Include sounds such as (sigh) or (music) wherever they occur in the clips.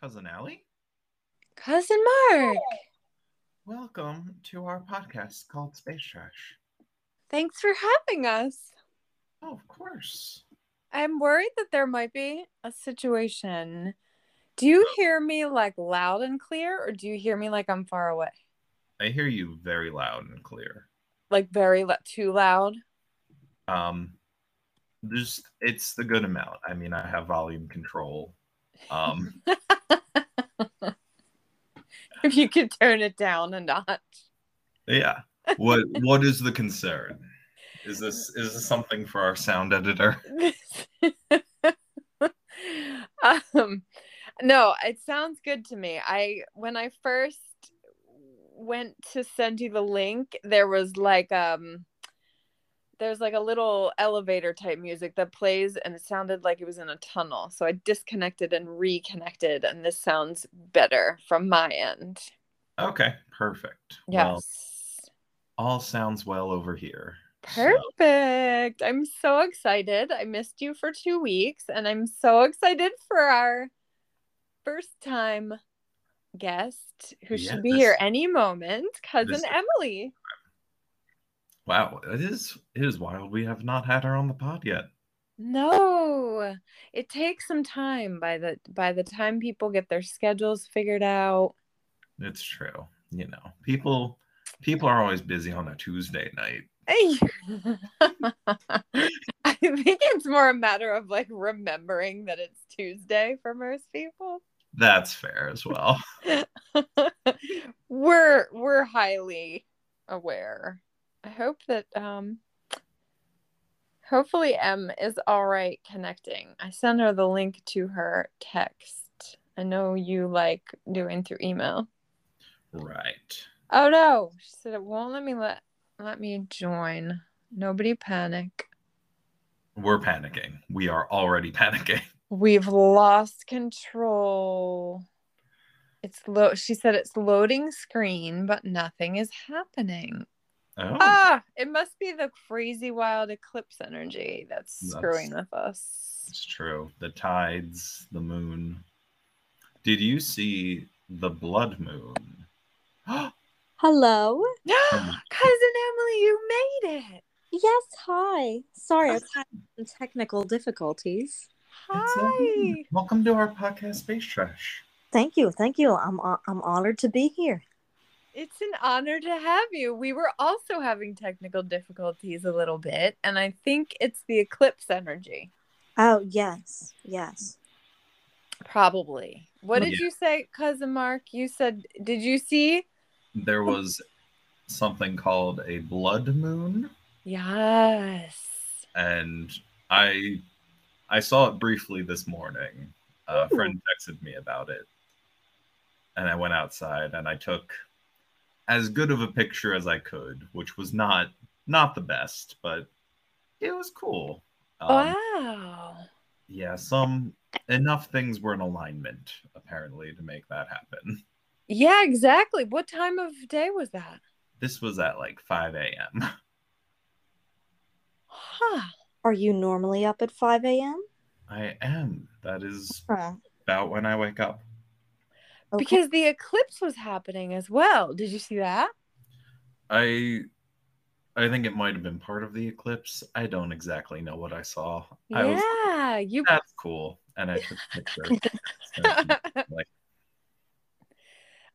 Cousin Allie. Cousin Mark. Welcome to our podcast called Space Trash. Thanks for having us. Oh, of course. I'm worried that there might be a situation. Do you hear me like loud and clear, or do you hear me like I'm far away? I hear you very loud and clear. Like very too loud? Um, just it's the good amount. I mean, I have volume control. Um, (laughs) if you could turn it down a notch. yeah. What what is the concern? Is this is this something for our sound editor? (laughs) um, no, it sounds good to me. I when I first went to send you the link, there was like um there's like a little elevator type music that plays and it sounded like it was in a tunnel. So I disconnected and reconnected and this sounds better from my end. Okay, perfect. Yes. Well, all sounds well over here. So, Perfect. I'm so excited. I missed you for two weeks, and I'm so excited for our first time guest who Yeah, should be this- here any moment, cousin this- Emily. Wow, it is it is wild. We have not had her on the pod yet. No, it takes some time by the by the time people get their schedules figured out. It's true. You know, people people are always busy on a Tuesday night. (laughs) I think it's more a matter of like remembering that it's Tuesday for most people. That's fair as well. (laughs) we're we're highly aware. I hope that um hopefully M is all right connecting. I sent her the link to her text. I know you like doing through email. Right. Oh no. She said it won't let me let let me join. Nobody panic. We're panicking. We are already (laughs) panicking. We've lost control. It's low. She said it's loading screen, but nothing is happening. Oh, Ah, it must be the crazy wild eclipse energy that's That's- screwing with us. it's true. The tides, the moon. Did you see the blood moon? (gasps) Hello. (gasps) Cousin Emily, you made it. Yes, hi. Sorry, I've had some technical difficulties. Hi. Welcome to our podcast, Space Trash. Thank you, thank you. I'm I'm honored to be here. It's an honor to have you. We were also having technical difficulties a little bit, and I think it's the eclipse energy. Oh yes, yes. Probably. What oh, did Yeah. you say, cousin Mark? You said, did you see? There was something called a blood moon, Yes. and I I saw it briefly this morning. A Ooh. friend texted me about it, and I went outside and I took as good of a picture as I could, which was not not the best, but it was cool. Um, wow. Yeah, some enough things were in alignment apparently to make that happen. Yeah, exactly. What time of day was that? This was at like 5 a.m. Huh. Are you normally up at five a.m.? I am. That is Huh. about when I wake up. Okay. Because the eclipse was happening as well. Did you see that? I I think it might have been part of the eclipse. I don't exactly know what I saw. I was yeah, you. that's cool. And I took a picture. (laughs) So, like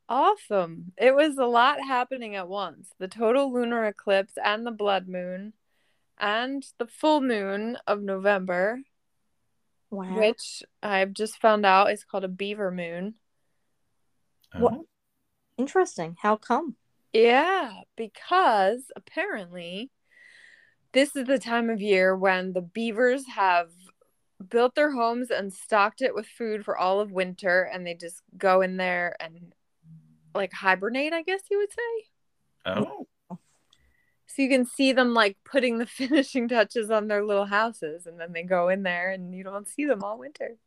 awesome. It was a lot happening at once. The total lunar eclipse and the blood moon and the full moon of November, wow. which I've just found out is called a beaver moon. What- oh, uh-huh. Interesting. How come? Yeah, because apparently this is the time of year when the beavers have built their homes and stocked it with food for all of winter and they just go in there and like hibernate, I guess you would say. oh, oh. So you can see them like putting the (laughs) finishing touches on their little houses and then they go in there and you don't see them all winter.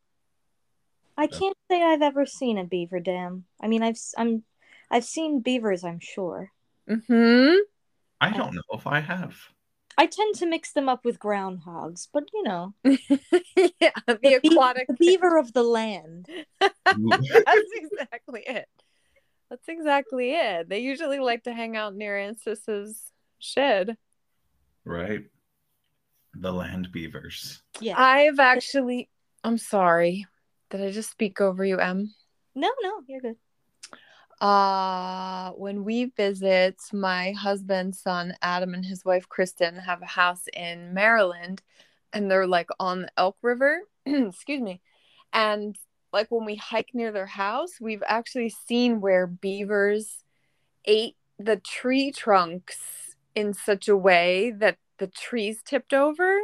I can't say I've ever seen a beaver dam. I mean, I've s- I'm I've seen beavers. I'm sure. Mhm. I don't know if I have. I tend to mix them up with groundhogs, but you know, (laughs) yeah, the, the, be- aquatic. the beaver of the land. (laughs) That's exactly it. That's exactly it. They usually like to hang out near Ances's shed. right? The land beavers. Yeah. I've actually. I'm sorry. Did I just speak over you, Em? no, no, you're good. Uh, when we visit, my husband's son Adam and his wife Kristen have a house in Maryland, and they're like on the Elk River. (clears throat) Excuse me. And like when we hike near their house, we've actually seen where beavers ate the tree trunks in such a way that the trees tipped over.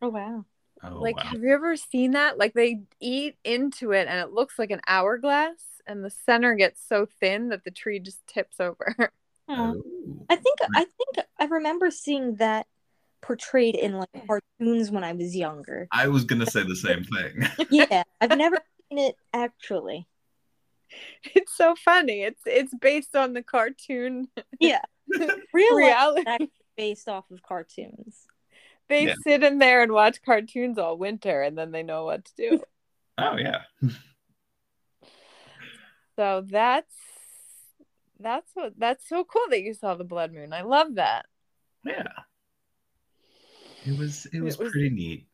Oh wow. Oh, like, wow. have you ever seen that? Like, they eat into it and it looks like an hourglass, and the center gets so thin that the tree just tips over. (laughs) Oh. I think I think I remember seeing that portrayed in like cartoons when I was younger. I was gonna say the same thing. (laughs) Yeah, I've never seen it actually. it's so funny. It's it's based on the cartoon Yeah, (laughs) real reality. based off of cartoons. They Yeah. sit in there and watch cartoons all winter, and then they know what to do. (laughs) oh yeah. (laughs) so that's that's what that's so cool that you saw the blood moon. I love that. Yeah. It was it was, was- pretty neat.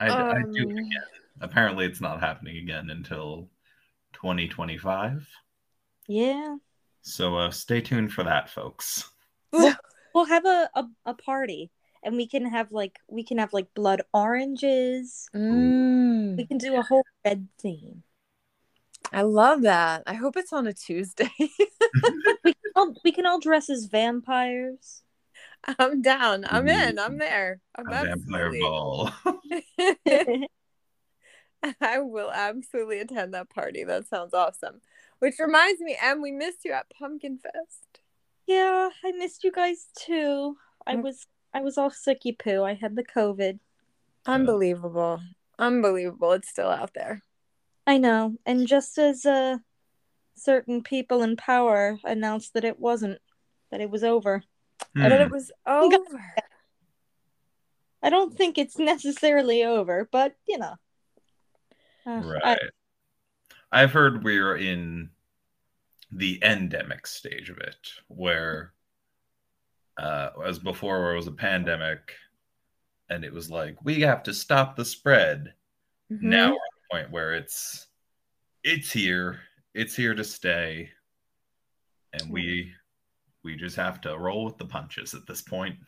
I, I do Um, again. Apparently it's not happening again until 2025. Yeah, So uh stay tuned for that, folks. (laughs) we'll have a, a a party, and we can have like we can have like blood oranges. Mm, We can do a whole red theme. I love that. I hope it's on a Tuesday. (laughs) We can all, we can all dress as vampires. I'm down. I'm in. I'm there. I'm A vampire ball. (laughs) I will absolutely attend that party. That sounds awesome. Which reminds me, Em, we missed you at Pumpkin Fest. yeah, I missed you guys too. I Mm. was I was all sicky poo. I had the COVID. Unbelievable. Unbelievable. It's still out there. I know, and just as uh, certain people in power announced that it wasn't, that it was over. But Hmm. it was (laughs) over. I don't think it's necessarily over, but you know. Uh, Right. I- I've heard we're in the endemic stage of it, where uh, as before, where it was a pandemic, and it was like we have to stop the spread. Mm-hmm. Now we're at the point where it's it's here, it's here to stay, and we we just have to roll with the punches at this point. (laughs)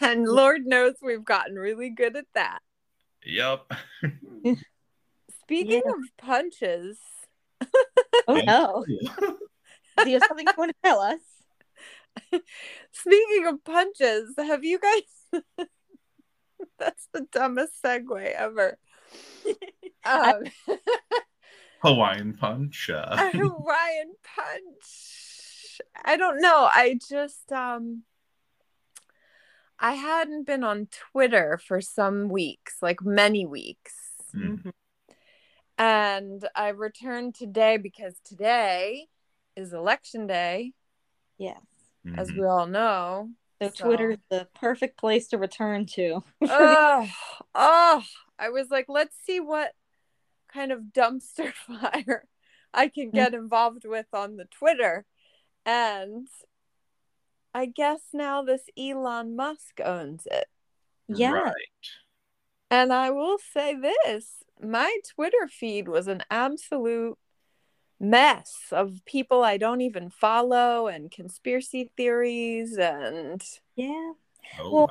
And Lord knows we've gotten really good at that. Yep. (laughs) Speaking Yeah. of punches, oh (laughs) no! Do you have something you want to tell us? (laughs) speaking of punches, have you guys? (laughs) That's the dumbest segue ever. Um, (laughs) Hawaiian punch. Uh, Hawaiian punch. I don't know. I just um I hadn't been on Twitter for some weeks, like many weeks. mm, And I returned today because today is election day, Yes. As mhm. we all know. So So- Twitter's the perfect place to return to. (laughs) oh, oh, I was like, let's see what kind of dumpster (laughs) fire I can get involved with on the Twitter. And I guess now this Elon Musk owns it. yeah. Right. And I will say this my Twitter feed was an absolute mess of people I don't even follow and conspiracy theories and Yeah. Oh, Well,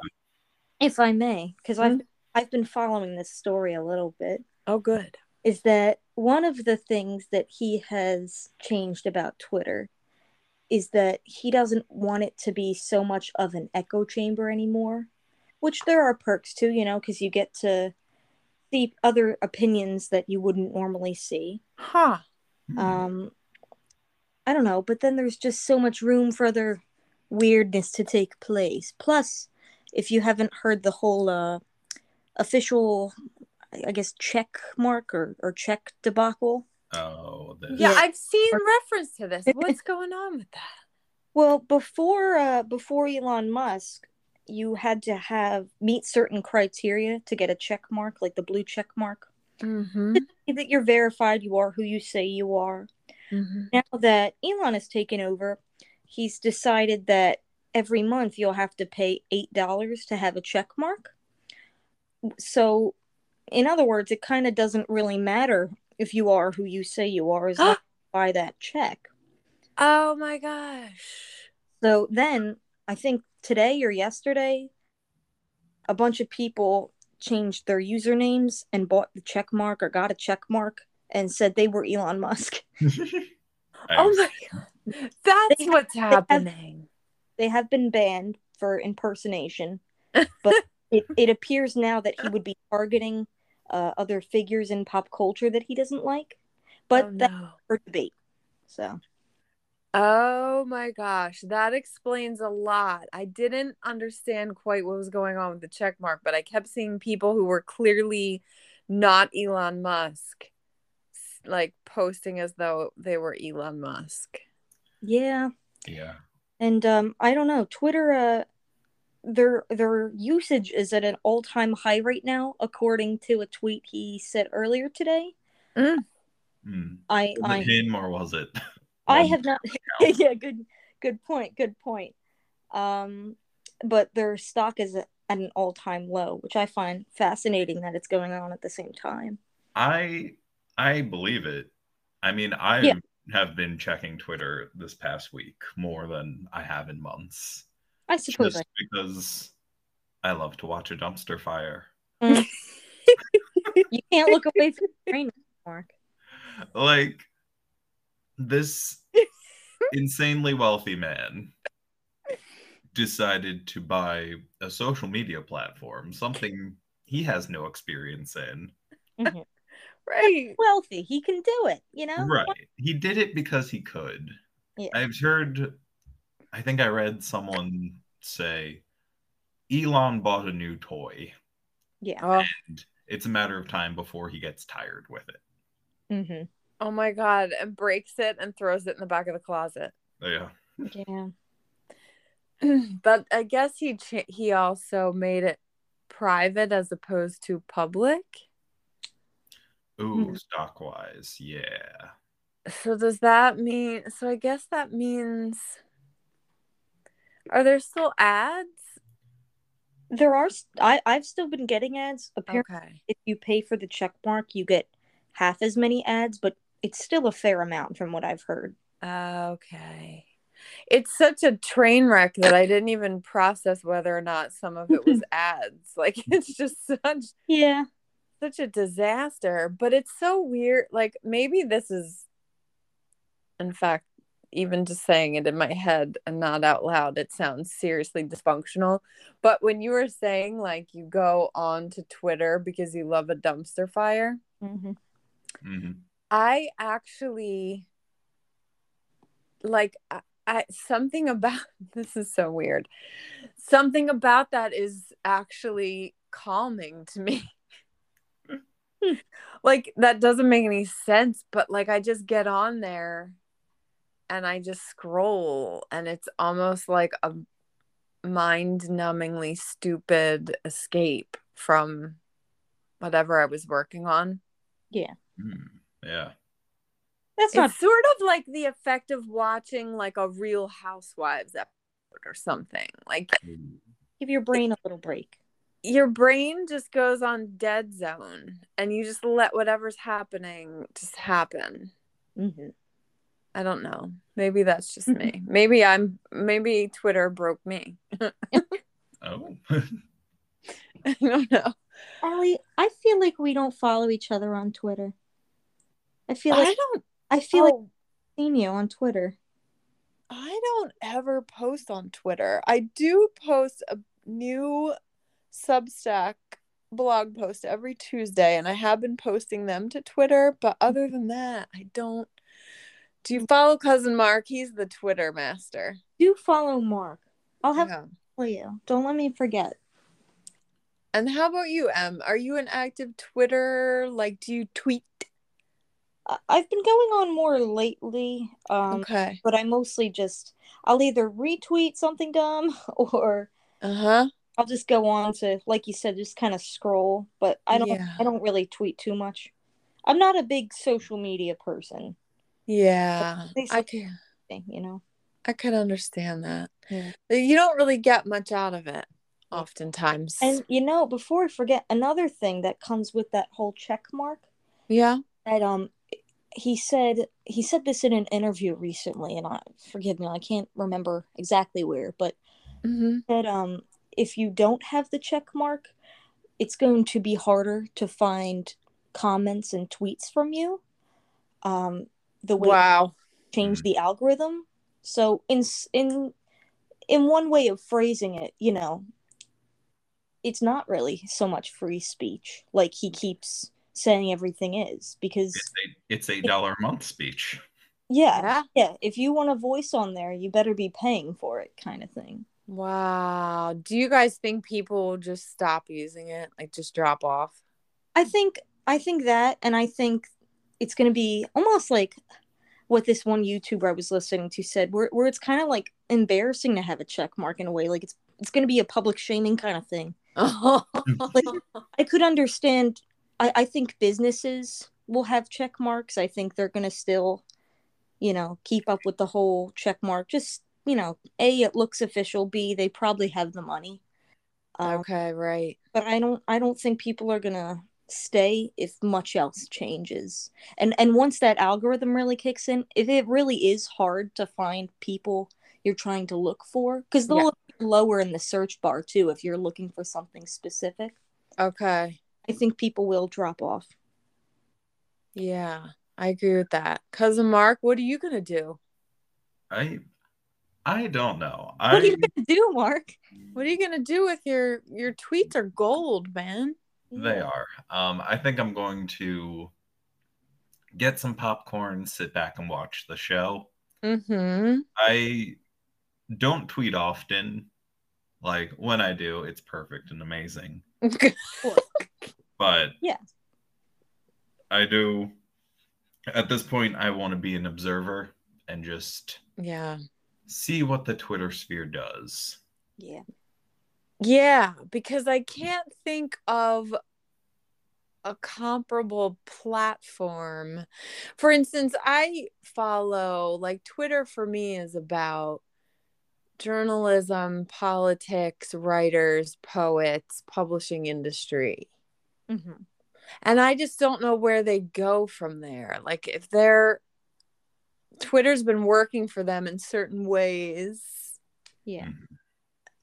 If I may, because I've Mhm. I've been following this story a little bit, oh good. is that one of the things that he has changed about Twitter is that he doesn't want it to be so much of an echo chamber anymore, which there are perks to, you know, because you get to see other opinions that you wouldn't normally see. Huh. Hmm. Um, I don't know, but then there's just so much room for other weirdness to take place. Plus, if you haven't heard the whole uh, official, I guess, check mark or, or check debacle. oh, the, Yeah, Yeah. I've seen reference to this. What's (laughs) going on with that? Well, before uh, before Elon Musk, you had to have meet certain criteria to get a check mark, like the blue check mark. Mm-hmm. (laughs) That you're verified, you are who you say you are. mm-hmm. Now that Elon has taken over, he's decided that every month you'll have to pay eight dollars to have a check mark. So, in other words, it kind of doesn't really matter if you are who you say you are as (gasps) long as buy that check. Oh my gosh. So then I think today or yesterday, a bunch of people changed their usernames and bought the check mark or got a check mark and said they were Elon Musk. (laughs) (laughs) Oh my god. That's They- what's have- happening. They have been banned for impersonation, (laughs) but it, it appears now that he would be targeting uh, other figures in pop culture that he doesn't like. But oh, that's no. for debate. So Oh my gosh, that explains a lot. I didn't understand quite what was going on with the check mark, but I kept seeing people who were clearly not Elon Musk like posting as though they were Elon Musk. yeah, yeah. and um, I don't know. Twitter, uh, their their usage is at an all time high right now, according to a tweet he said earlier today. Hmm. I Was I it him or was it? (laughs) I have not. (laughs) yeah, good good point. Good point. Um, but their stock is at an all time low, which I find fascinating that it's going on at the same time. I I believe it. I mean, I Yeah. have been checking Twitter this past week more than I have in months, I suppose. just because I love to watch a dumpster fire. I, (laughs) you can't look away from the train, Mark. (laughs) Like this (laughs) insanely wealthy man decided to buy a social media platform, something he has no experience in. Mhm. (laughs) Right. Wealthy, he can do it. You know, Right. He did it because he could. Yeah. I've heard, I think I read someone say Elon bought a new toy Yeah. Oh, and it's a matter of time before he gets tired with it. hmm oh my god, and breaks it and throws it in the back of the closet. Yeah. Yeah. (clears throat) but I guess he cha- he also made it private as opposed to public. Ooh, Hmm. stock. Yeah. So does that mean so I guess that means are there still ads? There are. I I've still been getting ads. Apparently, Okay. if you pay for the check mark, you get half as many ads, but it's still a fair amount from what I've heard. Okay. It's such a train wreck that I didn't even process whether or not some of it was (laughs) ads. Like (laughs) it's just such Yeah. such a disaster, but it's so weird. Like maybe this is in fact even just saying it in my head and not out loud, it sounds seriously dysfunctional. But when you were saying like you go on to Twitter because you love a dumpster fire, hmm hmm I actually like I, I something about (laughs) this is so weird. Something about that is actually calming to me. (laughs) like that doesn't make any sense, but like I just get on there and I just scroll and it's almost like a mind-numbingly stupid escape from whatever I was working on. Hmm. Yeah. That's not. It's sort of like the effect of watching like a Real Housewives episode or something. Like Give your brain a little break. your brain just goes on dead zone and you just let whatever's happening just happen. hmm I don't know. Maybe that's just me. Maybe I'm maybe Twitter broke me. (laughs) Oh. I don't know. Ollie, I feel like we don't follow each other on Twitter. I feel like I like don't I feel like oh, I've seen you on Twitter. I don't ever post on Twitter. I do post a new Substack blog post every Tuesday, and I have been posting them to Twitter. But other than that, I don't. Do you follow cousin Mark? He's the Twitter master. Do follow Mark. I'll have Yeah. to follow you. Don't let me forget. And how about you, Em? Are you an active Twitter? Like, do you tweet? I've been going on more lately. Um, okay. but I mostly just I'll either retweet something dumb (laughs) or Uh huh. I'll just go on to, like you said, just kind of scroll. But I don't, Yeah. I don't really tweet too much. I'm not a big social media person, Yeah. I can you know. I can understand that. Yeah. You don't really get much out of it oftentimes. And you know, before I forget, another thing that comes with that whole check mark yeah. that um he said he said this in an interview recently, and I forgive me, I can't remember exactly where, but Mm-hmm. that um if you don't have the check mark, it's going to be harder to find comments and tweets from you. Um, the way Wow. change the algorithm. So in in in one way of phrasing it, you know, it's not really so much free speech like he keeps saying everything is because It's eight, it's eight dollar a month speech. yeah, Yeah. yeah, if you want a voice on there, you better be paying for it kind of thing. Wow. Do you guys think people will just stop using it? Like just drop off? I think I think that and I think it's going to be almost like what this one YouTuber I was listening to said where where it's kind of like embarrassing to have a check mark in a way like it's it's going to be a public shaming kind of thing. (laughs) Like, I could understand. I, I think businesses will have check marks. I think they're going to still, you know, keep up with the whole check mark. Just, you know, A, it looks official. B, they probably have the money. Um, okay, right. But I don't, I don't think people are going to stay if much else changes. And, and once that algorithm really kicks in, if it really is hard to find people you're trying to look for, because they'll Yeah. look lower in the search bar too if you're looking for something specific. Okay. I think people will drop off. Yeah. I agree with that. Cousin Mark, what are you gonna do? I I don't know. What are you gonna do, Mark? What are you gonna do with your your tweets are gold, man? they are. Um, I think I'm going to get some popcorn, sit back and watch the show. Mm-hmm. I don't tweet often. Like when I do, it's perfect and amazing. (laughs) But Yeah. I do. At this point, I want to be an observer and just yeah. see what the Twitter sphere does. Yeah. Yeah, because I can't think of a comparable platform. For instance, I follow like Twitter for me is about journalism, politics, writers, poets, publishing industry. Mm-hmm. And I just don't know where they go from there. Like if they're Twitter's been working for them in certain ways Yeah.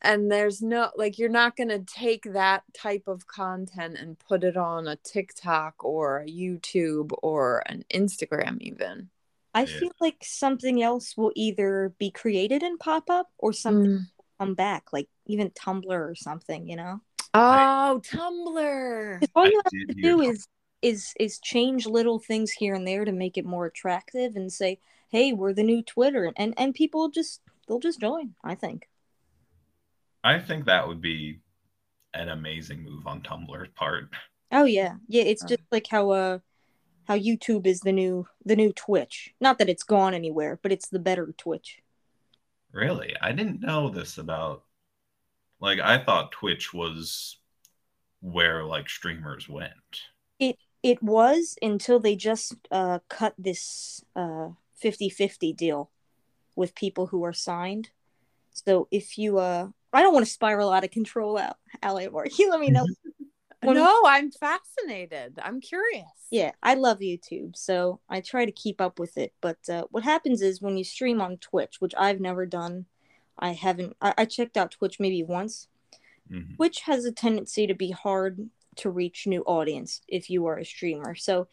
and there's no like you're not going to take that type of content and put it on a TikTok or a YouTube or an Instagram even. I Yeah. feel like something else will either be created and pop up or something Mm. will come back, like even Tumblr or something, you know? Oh, Tumblr! all you I have to do is is is is change little things here and there to make it more attractive and say, "Hey, we're the new Twitter." And and people just they'll just join, I think. I think that would be an amazing move on Tumblr's part. Oh yeah. Yeah, it's just like how uh how YouTube is the new the new Twitch. Not that it's gone anywhere, but it's the better Twitch. Really? I didn't know this about like I thought Twitch was where like streamers went. It it was until they just uh cut this uh 50-50 deal with people who are signed. So if you uh I don't want to spiral out of control out, Allie or (laughs) you let me know. (laughs) (laughs) When- no, I'm fascinated. I'm curious. Yeah, I love YouTube, so I try to keep up with it. But uh, what happens is when you stream on Twitch, which I've never done, I haven't. I, I checked out Twitch maybe once. Mhm. Twitch has a tendency to be hard to reach new audience if you are a streamer. So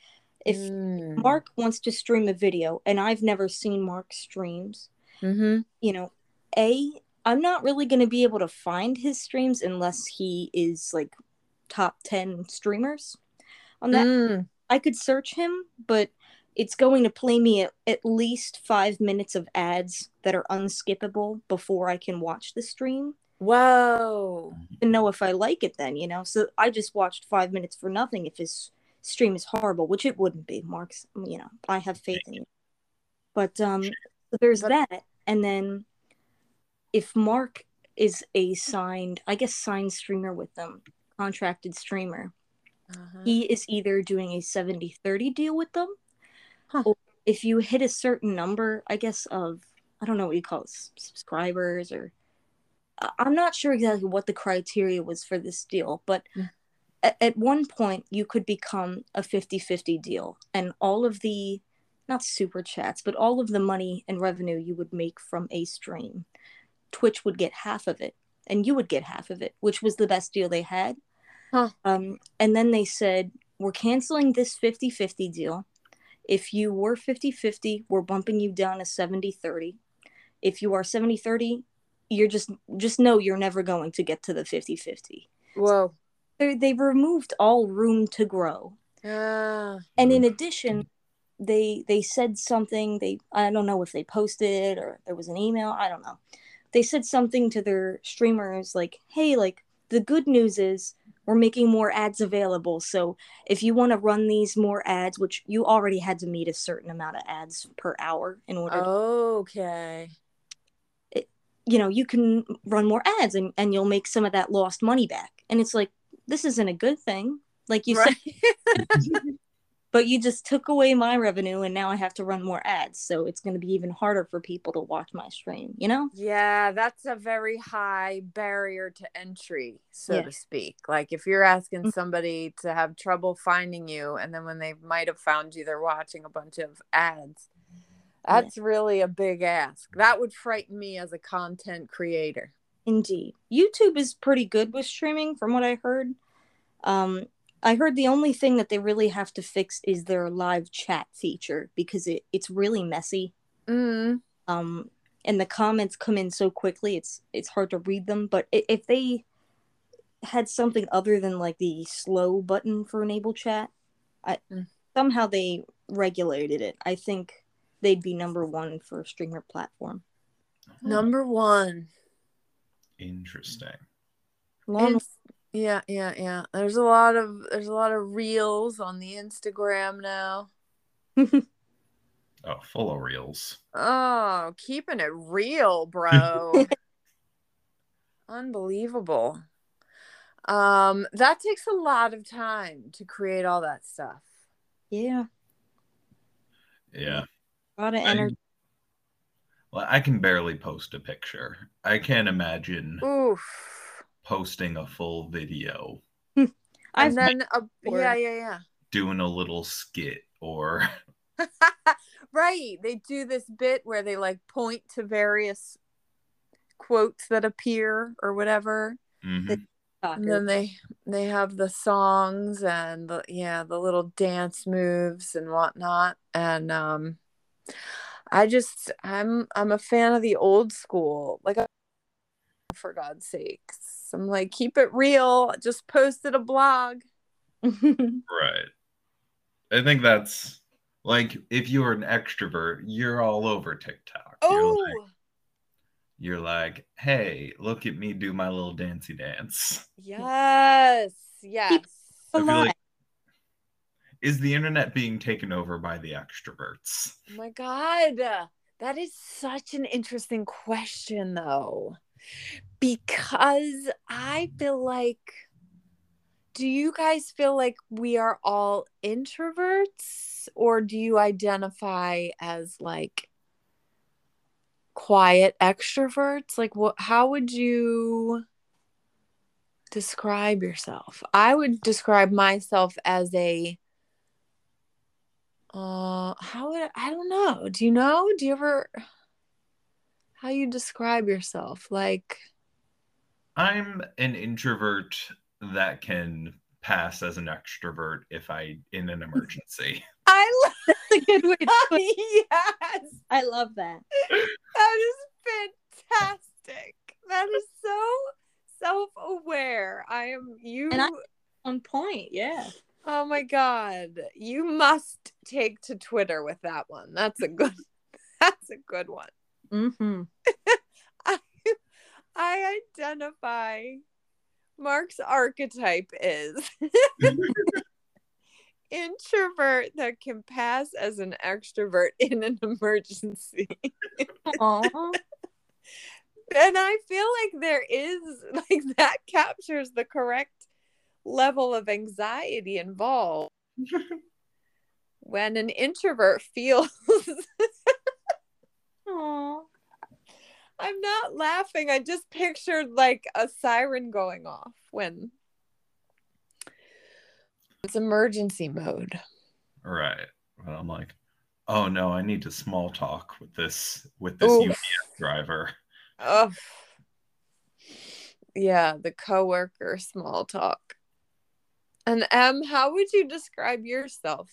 if Mm. Mark wants to stream a video, and I've never seen Mark streams, Mhm. you know, a I'm not really going to be able to find his streams unless he is like top ten streamers on that. Mm. I could search him, but it's going to play me at, at least five minutes of ads that are unskippable before I can watch the stream Whoa. and know if I like it then, you know? So I just watched five minutes for nothing if his stream is horrible, which it wouldn't be, Mark's, you know, I have faith in you. But um there's that. And then if Mark is a signed, I guess, signed streamer with them, contracted streamer. Uh-huh. He is either doing a 70 30 deal with them, Huh. or if you hit a certain number, I guess, of, I don't know what you call it, subscribers, or I'm not sure exactly what the criteria was for this deal, but Mm. at, at one point you could become a 50 50 deal, and all of the, not super chats, but all of the money and revenue you would make from a stream, Twitch would get half of it, and you would get half of it, which was the best deal they had. Huh. Um, and then they said, We're canceling this 50 50 deal. If you were 50 50, we're bumping you down to 70 30. If you are 70 30, you're just just know you're never going to get to the 50 50. Whoa. They've removed all room to grow. Ah. And in addition, they they said something they I don't know if they posted or there was an email, I don't know. They said something to their streamers like, "Hey, like the good news is we're making more ads available. So if you want to run these more ads, which you already had to meet a certain amount of ads per hour in order to Okay. you know, you can run more ads and, and you'll make some of that lost money back. And it's like, this isn't a good thing. Like you said, Right. (laughs) (laughs) but you just took away my revenue and now I have to run more ads. So it's going to be even harder for people to watch my stream, you know? yeah, that's a very high barrier to entry, so Yeah. to speak. Like if you're asking Mhm. somebody to have trouble finding you, and then when they might have found you, they're watching a bunch of ads. Yeah. That's really a big ask. That would frighten me as a content creator. Indeed. YouTube is pretty good with streaming from what I heard. Um, I heard the only thing that they really have to fix is their live chat feature because it, it's really messy. Mm. um and the comments come in so quickly it's it's hard to read them but if they had something other than like the slow button for enable chat i Mm. somehow they regulated it i think they'd be number one for streamer platform Number one. Interesting. Long- Ins- yeah, yeah, yeah. There's a lot of there's a lot of reels on the Instagram now. (laughs) Oh, full of reels. Oh, keeping it real, bro. (laughs) Unbelievable. Um, that takes a lot of time to create all that stuff. yeah Yeah. a lot of I- energy Well, I can barely post a picture. I can't imagine Oof. Posting a full video, And then a, yeah, yeah, yeah. doing a little skit, or (laughs) right. They do this bit where they like point to various quotes that appear or whatever. Mhm. And then they they have the songs and the yeah the little dance moves and whatnot and um i just i'm i'm a fan of the old school like for god's sakes i'm like keep it real just posted a blog (laughs) right. I think that's like if you're an extrovert, you're all over TikTok. You're oh like, you're like, hey, look at me do my little dancey dance. yes yes I lot. like- Is the internet being taken over by the extroverts? Oh my god that is such an interesting question though because i feel like do you guys feel like we are all introverts? Or do you identify as like quiet extroverts? Like what how would you describe yourself? I would describe myself as a uh how would I, I don't know. Do you know? Do you ever how you describe yourself like I'm an introvert that can pass as an extrovert if I in an emergency. (laughs) i love (laughs) That's a good way to (laughs) put it. yes I love that. that is fantastic that is so self-aware i am you And I- On point, yeah. oh my god you must take to twitter with that one that's a good that's a good one Mm-hmm. (laughs) I, I identify Mark's archetype is (laughs) introvert that can pass as an extrovert (laughs) in an emergency. And I feel like there is like that captures the correct level of anxiety involved when an introvert feels Aw. I'm not laughing. I just pictured like a siren going off when it's emergency mode. Right. But I'm like, oh no, I need to small talk with this with this Oof. UPS driver. Oh, yeah, the coworker small talk. And M, how would you describe yourself?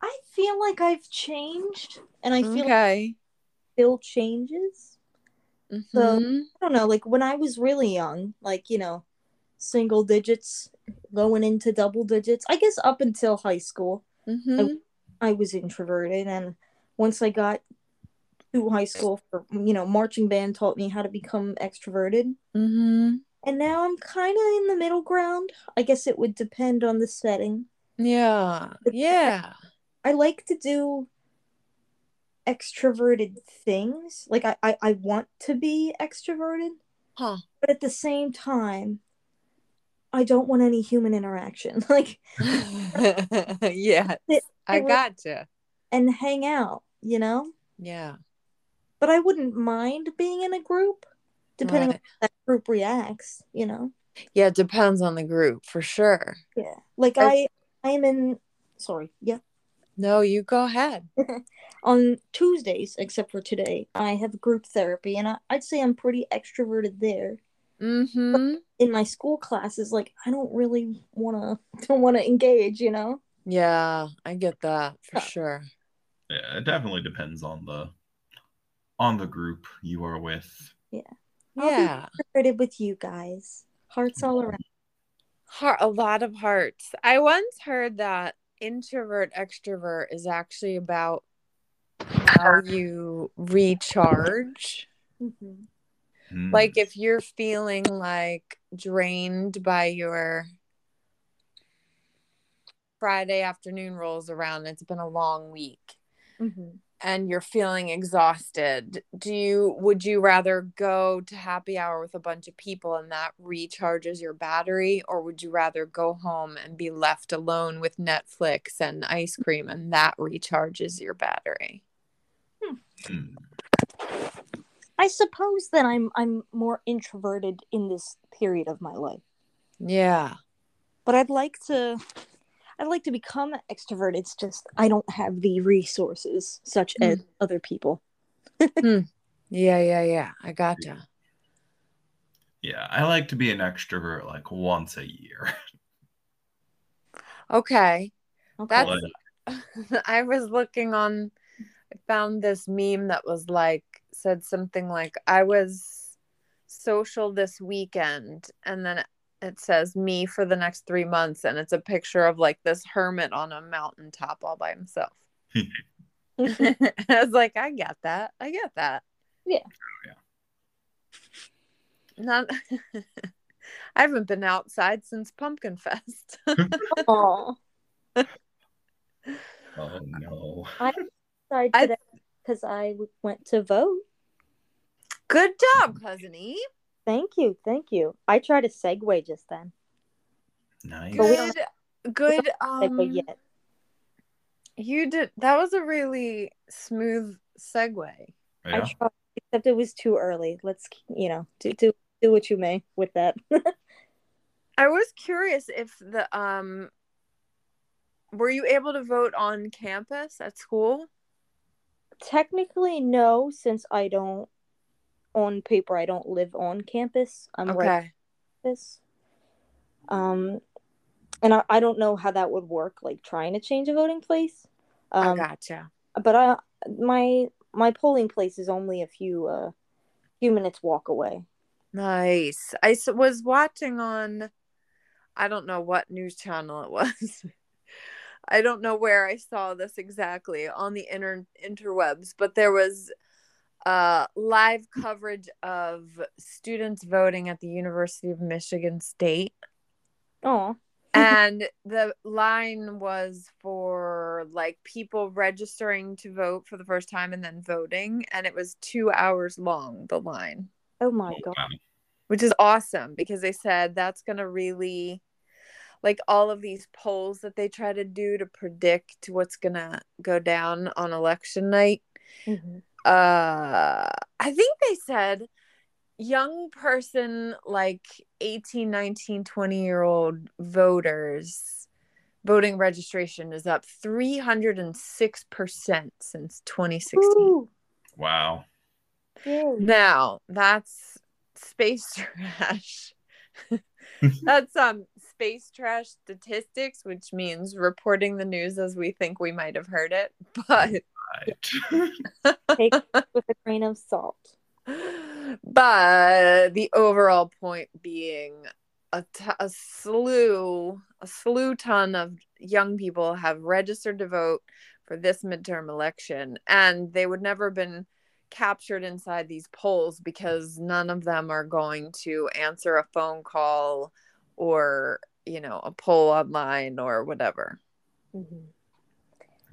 I feel like I've changed, and I feel like okay. Still changes. Mhm. I don't know, like when I was really young, like, you know, single digits going into double digits, I guess up until high school, Mhm. I was introverted. And once I got to high school, for, you know, marching band taught me how to become extroverted. Mhm. And now I'm kind of in the middle ground. I guess it would depend on the setting. Yeah. Yeah. I like to do extroverted things. Like I, I, I want to be extroverted, Huh. but at the same time, I don't want any human interaction. (laughs) Like (laughs) Yeah. I gotcha. and hang out, you know? Yeah. But I wouldn't mind being in a group, depending Right. on how that group reacts, you know? Yeah, it depends on the group for sure. Yeah. Like I- I I'm in sorry, yeah. No, you go ahead. (laughs) On Tuesdays, except for today, I have group therapy and I, I'd say I'm pretty extroverted there. Mm-hmm. in my school classes like i don't really want to (laughs) don't want to engage you know Yeah, I get that for Huh. sure. Yeah, it definitely depends on the on the group you are with. I'll Yeah. be extroverted with you guys hearts all around Heart, a lot of hearts. I once heard that introvert extrovert is actually about how you recharge. Mhm. Hmm. Like if you're feeling like drained by your Friday afternoon rolls around, it's been a long week Mhm. and you're feeling exhausted, do you would you rather go to happy hour with a bunch of people and that recharges your battery or would you rather go home and be left alone with Netflix and ice cream and that recharges your battery? Hmm. i suppose that i'm i'm more introverted in this period of my life Yeah. but i'd like to i'd like to become extroverted it's just i don't have the resources such as other people (laughs) Yeah, yeah, yeah. I gotcha. Yeah, I like to be an extrovert like once a year. Okay. okay That's Like, (laughs) I was looking on I found this meme that was like said something like I was social this weekend and then it says me for the next 3 months and it's a picture of like this hermit on a mountaintop all by himself. (laughs) (laughs) I was like I get that. I get that. Yeah. Yeah. Not (laughs) I haven't been outside since Pumpkin Fest. Aw. oh no. Sorry I- today because I w- went to vote. Good job, cousin Eve. Thank you, thank you. I tried to segue just then. Nice. But Good, good. Segue Um, yet. you did. That was a really smooth segue. I tried, except it was too early. Let's, you know, do do do what you may with that. (laughs) I was curious if the um, were you able to vote on campus at school? Technically, no, since I don't. On paper, I don't live on campus. I'm right Okay. campus. Um, and I, I don't know how that would work, like trying to change a voting place. I Um, gotcha. but I my my polling place is only a few uh few minutes walk away. Nice. I was watching on, I don't know what news channel it was. (laughs) I don't know where I saw this exactly on the inter interwebs, but there was uh, live coverage of students voting at the University of Michigan State. Oh, and the line was for like people registering to vote for the first time and then voting and it was two hours long the line Oh my god. Which is awesome because they said that's going to really like all of these polls that they try to do to predict what's going to go down on election night Mhm. uh i think they said young person like 18 19 20 year old voters voting registration is up 306% since 2016 Ooh, Wow. yay. Now that's space (laughs) trash. (laughs) that's um space trash statistics, which means reporting the news as we think we might have heard it. (laughs) But Right. Take it with a grain of salt. (laughs) but the overall point being a, t- a slew a slew ton of young people have registered to vote for this midterm election and they would never have been captured inside these polls because none of them are going to answer a phone call or you know a poll online or whatever Mhm.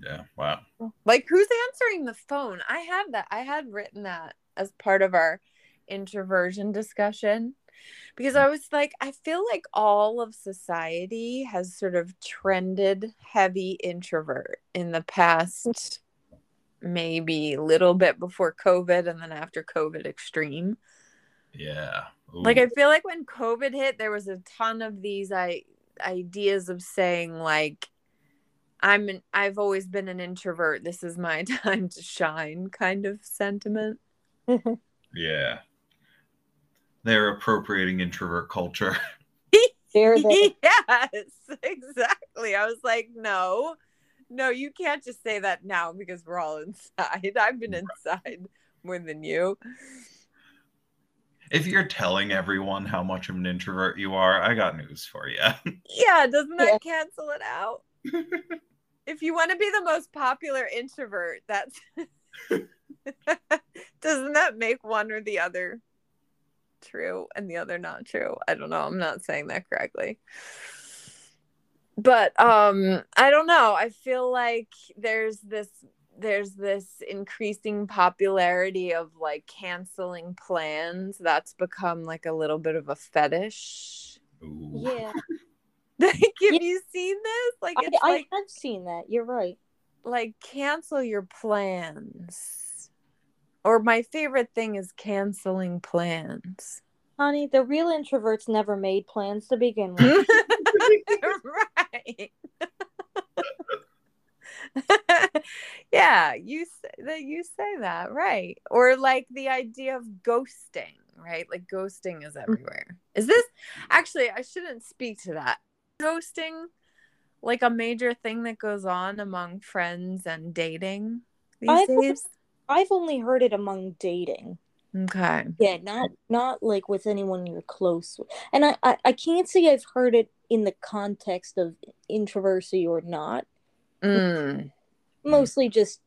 yeah. Wow. like who's answering the phone i had that i had written that as part of our introversion discussion because i was like i feel like all of society has sort of trended heavy introvert in the past maybe a little bit before covid and then after covid extreme Yeah. Like i feel like when covid hit there was a ton of these i ideas of saying like i'm an i've always been an introvert. This is my (laughs) time to shine kind of sentiment. (laughs) Yeah. They're appropriating introvert culture. (laughs) Yes exactly. I was like no. No you can't just say that now because we're all inside. I've been inside more than you If you're telling everyone how much of an introvert you are, I got news for you. (laughs) yeah doesn't that Yeah. cancel it out (laughs) if you want to be the most popular introvert, that's (laughs) doesn't that make one or the other true and the other not true? I don't know. I'm not saying that correctly. But um I don't know. I feel like there's this there's this increasing popularity of like canceling plans that's become like a little bit of a fetish. Ooh. yeah. (laughs) Like, have Yeah. you seen this? Like, I, it's I like have seen that. You're right. like cancel your plans. Or my favorite thing is canceling plans. Honey, the real introverts never made plans to begin (laughs) with. (laughs) right. (laughs) yeah, you say that you say that, right. Or like the idea of ghosting, right? Like ghosting is mm-hmm. everywhere. Is this actually I shouldn't speak to that. Ghosting like a major thing that goes on among friends and dating these I've days? I've only heard it among dating. Okay. Yeah, not not like with anyone you're close with. And I, I, I can't say I've heard it in the context of introversy or not. Mm. Mostly just,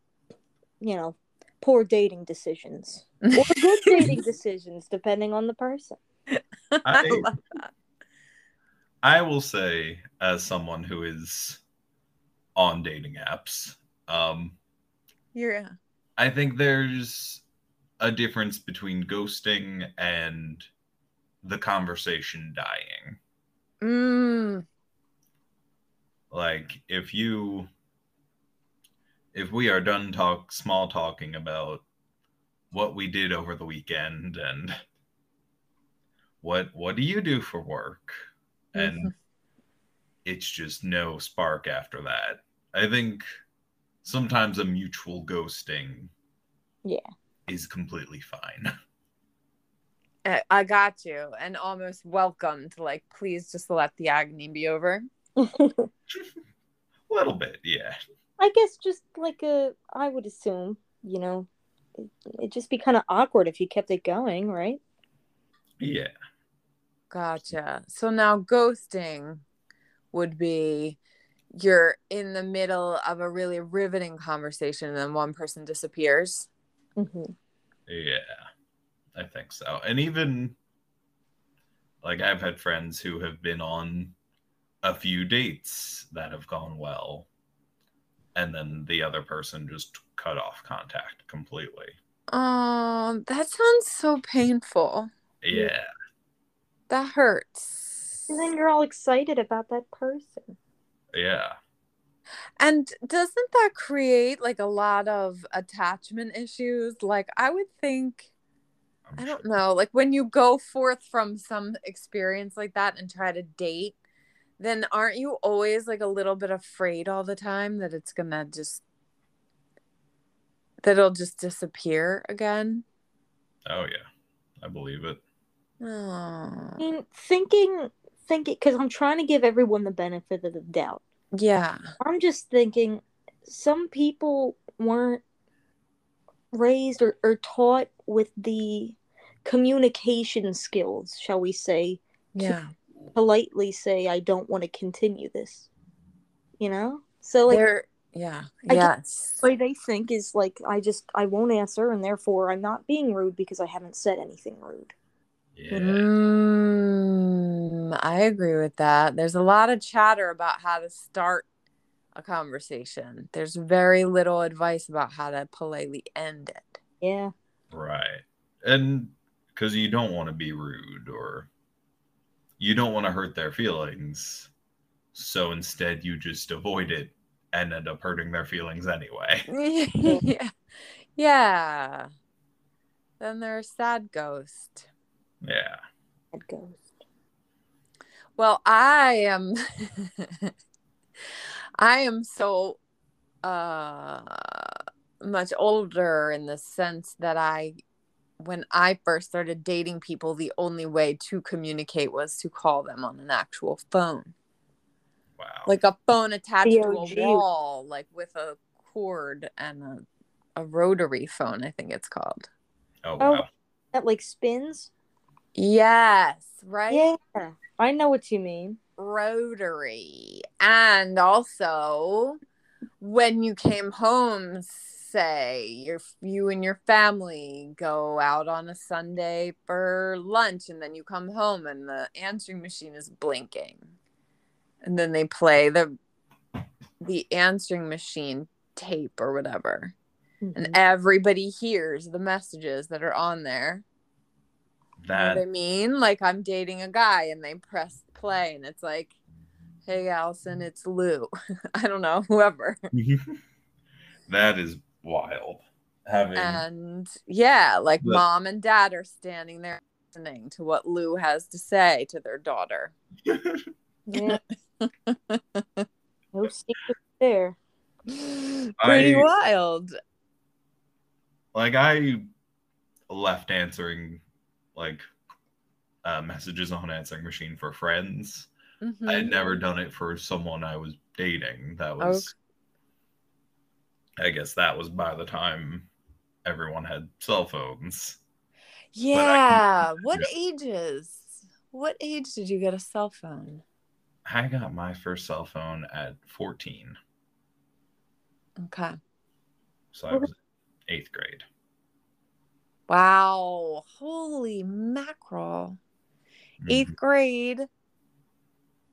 you know, poor dating decisions. Or good (laughs) dating decisions, depending on the person. I I- love (laughs) that. I will say, as someone who is on dating apps, um, You're I think there's a difference between ghosting and the conversation dying. mm. Like if you if we are done talk small talking about what we did over the weekend and what what do you do for work mm-hmm. and it's just no spark after that. I think sometimes a mutual ghosting Yeah. is completely fine. (laughs) I- I got you, and almost welcome to like, please just let the agony be over. A (laughs) (laughs) little bit, yeah. I guess just like a, I would assume, you know, it, it'd just be kind of awkward if you kept it going, right? Yeah. Gotcha. So now ghosting would be you're in the middle of a really riveting conversation, and then one person disappears. hmm Yeah. I think so. And even like I've had friends who have been on a few dates that have gone well and then the other person just cut off contact completely. Oh, that sounds so painful. Yeah. That hurts. And then you're all excited about that person. Yeah. And doesn't that create like a lot of attachment issues? Like, I would think, I'm I don't sure. know, like when you go forth from some experience like that and try to date, then aren't you always like a little bit afraid all the time that it's gonna just, that it'll just disappear again? Oh yeah. I believe it. I mean, thinking, thinking, because I'm trying to give everyone the benefit of the doubt. yeah. I'm just thinking some people weren't raised or, or taught with the communication skills, shall we say, Yeah. Politely say, I don't want to continue this. You know? So, like, There, yeah. I just- Yes. what they think is like, I just, I won't answer, and therefore I'm not being rude because I haven't said anything rude. Yeah. Mm, I agree with that. There's a lot of chatter about how to start a conversation. There's very little advice about how to politely end it. Yeah. Right. And because you don't want to be rude or you don't want to hurt their feelings. So instead, you just avoid it and end up hurting their feelings anyway. (laughs) (laughs) yeah. Yeah. Then they're a sad ghost. Yeah. That ghost. Well, I am (laughs) I am so uh much older in the sense that I when I first started dating people, the only way to communicate was to call them on an actual phone. Wow. Like a phone attached to a wall, like with a cord and a, a rotary phone, I think it's called. oh, Oh. wow. That like spins? Yes, right? Yeah. I know what you mean. rotary and also when you came home say your you and your family go out on a sunday for lunch and then you come home and the answering machine is blinking and then they play the the answering machine tape or whatever and Mhm. everybody hears the messages that are on there you know That what I mean? Like I'm dating a guy and they press play and it's like, hey Allison, it's Lou. (laughs) I don't know, (laughs) whoever. (laughs) that is wild. Having And yeah, like But- mom and dad are standing there listening to what Lou has to say to their daughter. Yeah. (laughs) no secret there. Pretty I- wild. like I left answering like uh, messages on answering machine for friends. I Mhm. had never done it for someone I was dating. That was, I guess, that was by the time everyone had cell phones. Yeah. What ages? What age did you get a cell phone? I got my first cell phone at 14, Okay. so I was eighth grade. Wow. Holy mackerel. Mhm. eighth grade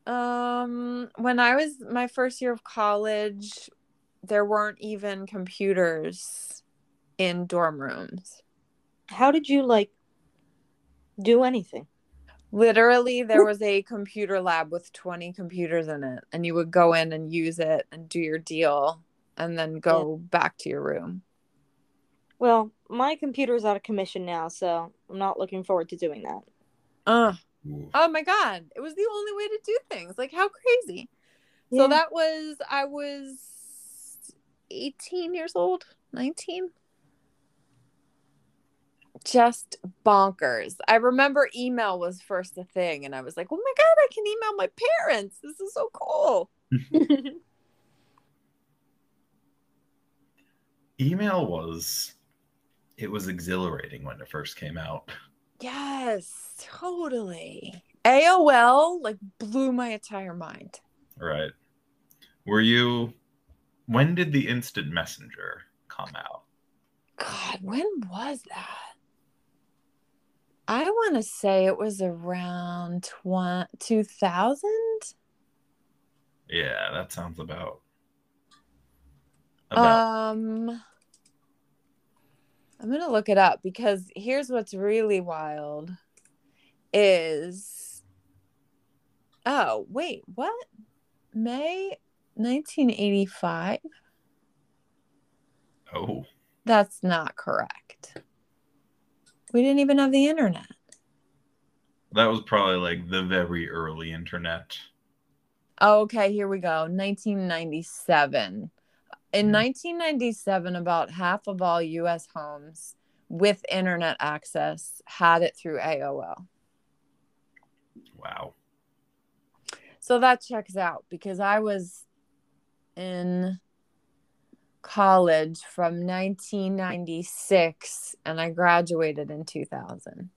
um when i was my first year of college there weren't even computers in dorm rooms. How did you like do anything? literally there was a computer lab with 20 computers in it and you would go in and use it and do your deal and then go back to your room. Well, my computer is out of commission now, so I'm not looking forward to doing that. uh, oh my god. It was the only way to do things. Like how crazy. So that was i was 18 years old? 19 just bonkers. I remember email was first a thing and i was like oh my god i can email my parents. This is so cool. (laughs) Email was, it was exhilarating when it first came out. yes totally. AOL like blew my entire mind. Right. Were you, when did the instant messenger come out? god when was that i want to say it was around tw- 2000 Yeah, that sounds about. About. Um, I'm gonna look it up because here's what's really wild is oh wait what May 1985 Oh, that's not correct. We didn't even have the internet. That was probably like the very early internet. okay here we go. 1997 in Hmm. 1997 about half of all US homes with internet access had it through AOL Wow. So that checks out because I was in college from 1996 and I graduated in 2000.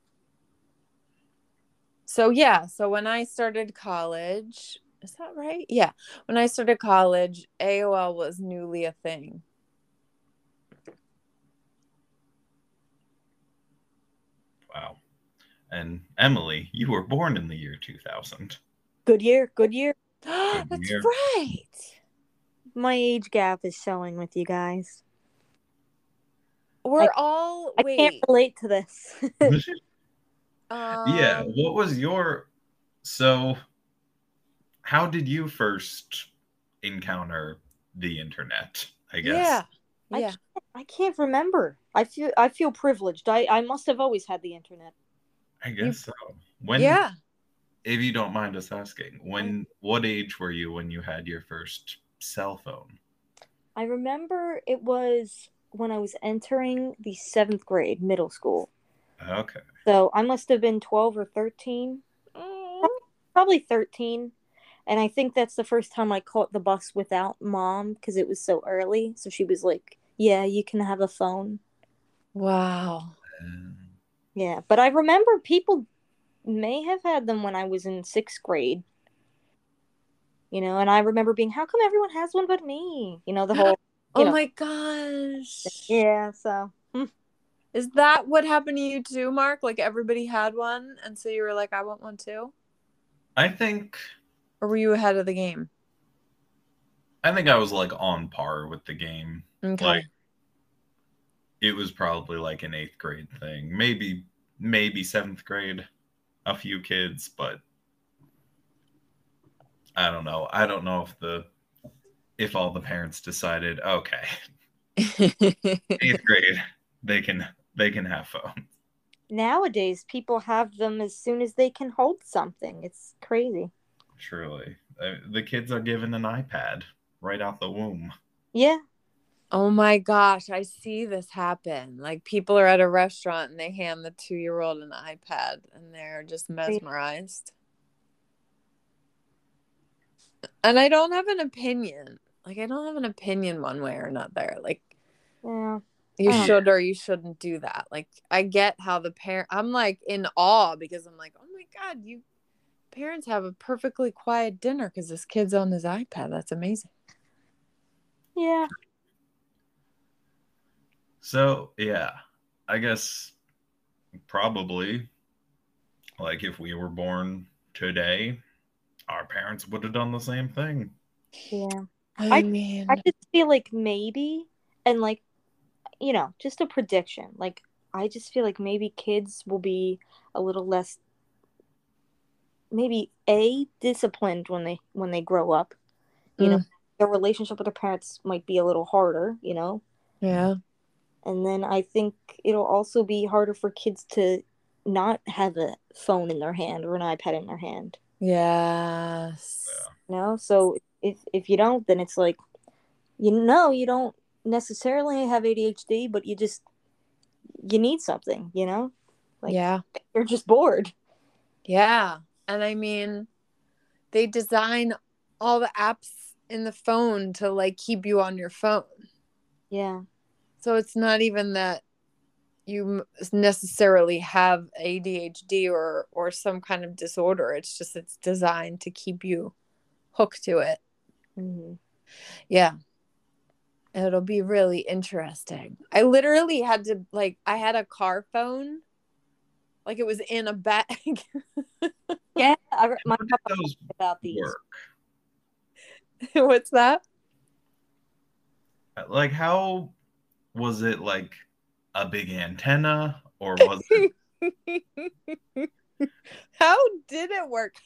So, yeah, so when I started college, is that right? Yeah, when I started college, AOL was newly a thing. Wow. And Emily, you were born in the year 2000. Good year, good year. (gasps) That's year. right. My age gap is showing with you guys. We're I- all I wait. can't relate to this. (laughs) yeah. um, What was your. So, how did you first encounter the internet? I guess. Yeah. I Yeah. I can't remember. I feel I feel privileged. I I must have always had the internet. I guess so. When, yeah. if you don't mind us asking, when, what age were you when you had your first cell phone? I remember it was when I was entering the seventh grade, middle school. Okay. So I must have been twelve or thirteen, probably thirteen. And I think that's the first time I caught the bus without mom because it was so early. So she was like, "Yeah, you can have a phone." Wow. Um, Yeah, but I remember people may have had them when I was in sixth grade. You know, and I remember being, how come everyone has one but me? You know, the whole, (gasps) Oh know. my gosh. yeah, so. Hmm. Is that what happened to you too, Mark? Like everybody had one, and so you were like, I want one too? I think Or were you ahead of the game? I think I was like on par with the game. Okay. Like it was probably like an eighth grade thing. Maybe maybe seventh grade, a few kids, but I don't know. I don't know if the if all the parents decided, okay, (laughs) eighth grade, they can they can have phones. Nowadays, people have them as soon as they can hold something. It's crazy. Truly, Uh, the kids are given an iPad right out the womb. Yeah. oh my gosh, I see this happen. Like people are at a restaurant and they hand the two year old an iPad and they're just mesmerized. And I don't have an opinion. Like I don't have an opinion one way or another. Like Yeah. you Uh. should or you shouldn't do that. Like I get how the parent I'm like in awe because I'm like, oh my god, you parents have a perfectly quiet dinner because this kid's on his iPad. That's amazing. Yeah. So yeah, I guess probably like if we were born today, our parents would have done the same thing. Yeah. I, I- mean, I just feel like maybe, and like, you know, just a prediction. Like, I just feel like maybe kids will be a little less, maybe a disciplined when they when they grow up. You know, mm. their relationship with their parents might be a little harder. You know, yeah. and then I think it'll also be harder for kids to not have a phone in their hand or an iPad in their hand. Yes. You know, so if if you don't, then it's like, you know, you don't necessarily have ADHD, but you just you need something. You know, Like- yeah. you're just bored. Yeah. And I mean, they design all the apps in the phone to like keep you on your phone. Yeah, So it's not even that you necessarily have ADHD or or some kind of disorder. It's just it's designed to keep you hooked to it. hmm Yeah. It'll be really interesting. I literally had to like I had a car phone like it was in a bag. (laughs) yeah. I, my papa about these. (laughs) What's that? Like how was it like a big antenna or was it (laughs) How did it work?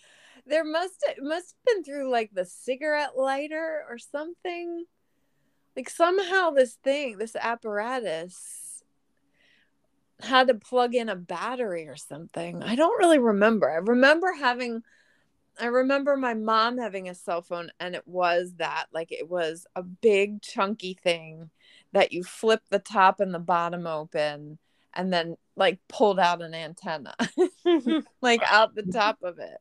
There must must have been through like the cigarette lighter or something. Like somehow this thing, this apparatus had to plug in a battery or something. I don't really remember. I remember having I remember my mom having a cell phone and it was that like it was a big chunky thing that you flip the top and the bottom open and then like pulled out an antenna (laughs) like out the top of it.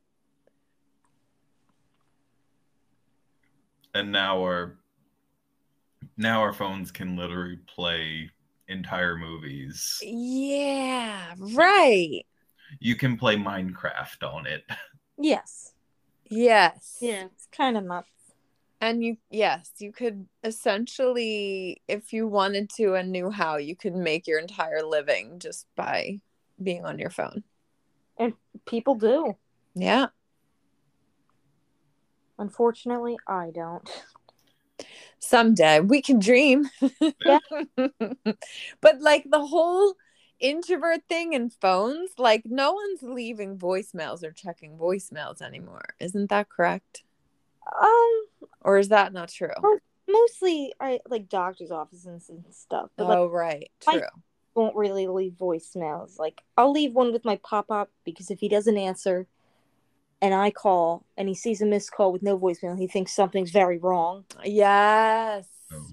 and now our now our phones can literally play entire movies. Yeah, right. You can play Minecraft on it. (laughs) yes. Yes. Yeah, it's kind of nuts. And you yes, you could essentially if you wanted to and knew how, you could make your entire living just by being on your phone. And people do. Yeah. Unfortunately, I don't. Someday we can dream. Yeah. (laughs) but like the whole introvert thing and phones, like no one's leaving voicemails or checking voicemails anymore. Isn't that correct? Um, Or is that not true? mostly I like doctor's offices and stuff, but like Oh, right. I- True. won't really leave voicemails. Like I'll leave one with my pop up because if he doesn't answer and I call and he sees a missed call with no voicemail, he thinks something's very wrong. Yes. Oh.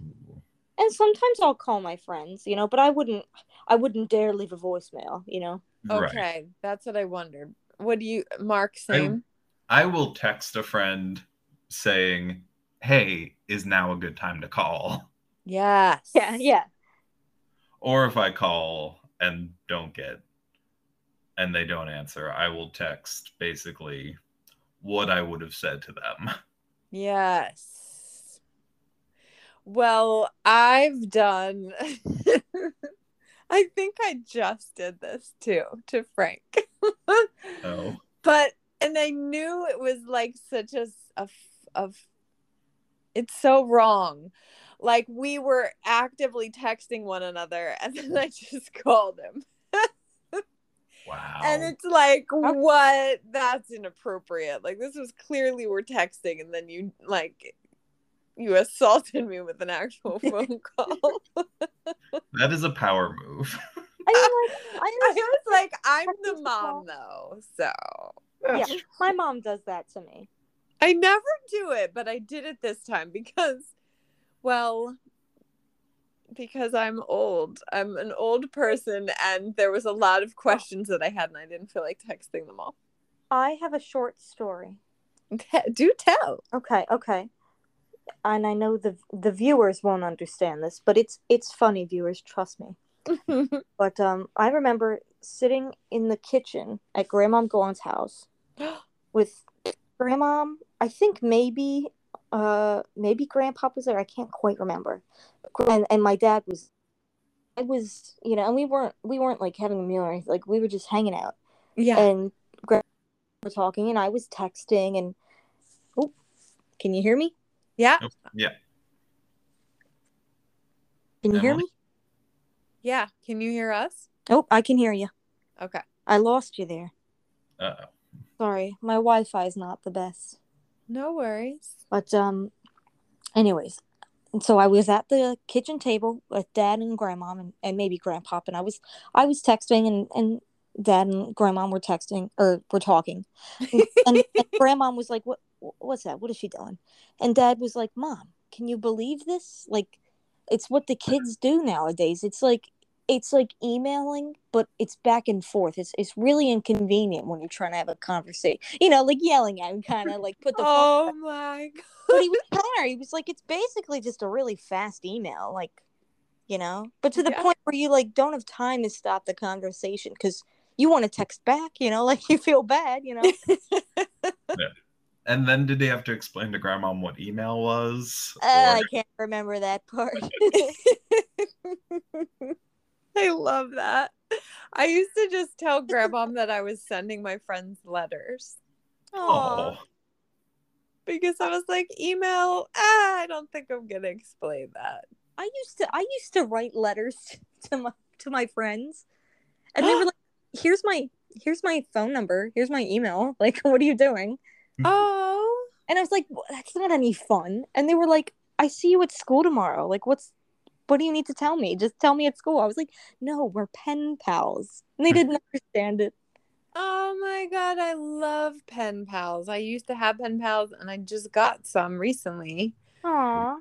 And sometimes I'll call my friends, you know, but I wouldn't I wouldn't dare leave a voicemail, you know. Right. Okay. That's what I wondered. What do you, Mark, I- same? I will text a friend saying, "Hey, is now a good time to call?" Yes. Yeah, yeah. Or if I call and don't get and they don't answer, I will text basically what I would have said to them. Yes. Well, I've done. (laughs) I think I just did this too to Frank. (laughs) Oh. but and I knew it was like such a s- a f- a f- it's so wrong. Like we were actively texting one another and then I just called him. Wow. And it's like, what? That's inappropriate. Like this was clearly we're texting, and then you like you assaulted me with an actual (laughs) phone call. (laughs) that is a power move. (laughs) I mean, like, I I was like, I'm the mom though, so yeah, my mom does that to me. I never do it, but I did it this time because, well, because I'm old. I'm an old person, and there was a lot of questions that I had, and I didn't feel like texting them all. I have a short story. Do tell. Okay, okay. And I know the the viewers won't understand this, but it's it's funny, viewers, trust me. (laughs) But um I remember sitting in the kitchen at Grandma Gaunt's house (gasps) with Grandma, I think maybe uh maybe Grandpa was there, I can't quite remember. And and my dad was I was, you know, and we weren't we weren't like having a meal or anything, like we were just hanging out. yeah. And Grandma were talking and I was texting and oh can you hear me? yeah. Yeah. Can you hear me? Yeah. Can you hear us? Oh, I can hear you. Okay. I lost you there. Uh-oh. Sorry, my Wi-Fi is not the best. No worries. But um, anyways, and so I was at the kitchen table with Dad and Grandma and, and maybe Grandpa, and I was I was texting and and Dad and Grandma were texting or were talking, and, (laughs) and, and Grandma was like, "What what's that? What is she doing?" And Dad was like, "Mom, can you believe this? Like, it's what the kids do nowadays. It's like." It's like emailing, but it's back and forth. It's it's really inconvenient when you're trying to have a conversation. You know, like yelling at him, kind of like put the phone oh my god. but he was there. He was like, it's basically just a really fast email, like, you know, but to the Yeah. point where you like don't have time to stop the conversation because you want to text back, you know, (laughs) like you feel bad, you know. (laughs) And then did they have to explain to grandma what email was? Uh, I can't remember that part. (laughs) I love that. I used to just tell grandma that I was sending my friends letters oh, because I was like, email, ah, I don't think I'm gonna explain that. I used to I used to write letters (laughs) to my to my friends, and they were (gasps) like, "Here's my here's my phone number. Here's my email. (laughs) Like, what are you doing?" Oh, And I was like, well, "That's not any fun." And they were like, "I see you at school tomorrow. Like, what's what do you need to tell me? Just tell me at school." I was like, "No, we're pen pals." And they hmm. didn't understand it. oh my god, I love pen pals. I used to have pen pals, and I just got some recently. Aw.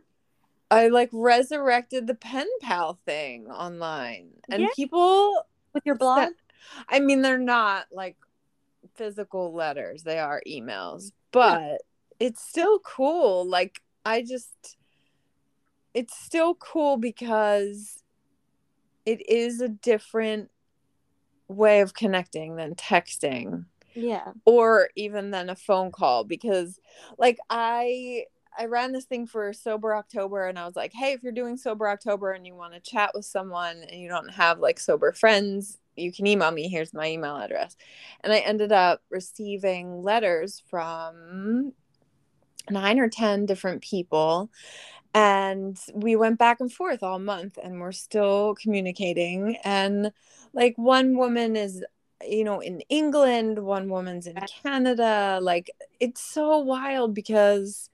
I like resurrected the pen pal thing online, and Yeah. people With your blog? I mean, they're not like physical letters, they are emails, but it's still cool. Like, I just, it's still cool because it is a different way of connecting than texting Yeah. or even than a phone call because like i i ran this thing for sober october and i was like hey if you're doing sober october and you want to chat with someone and you don't have like sober friends you can email me here's my email address and i ended up receiving letters from nine or ten different people and we went back and forth all month and we're still communicating and like one woman is you know in england one woman's in canada like it's so wild because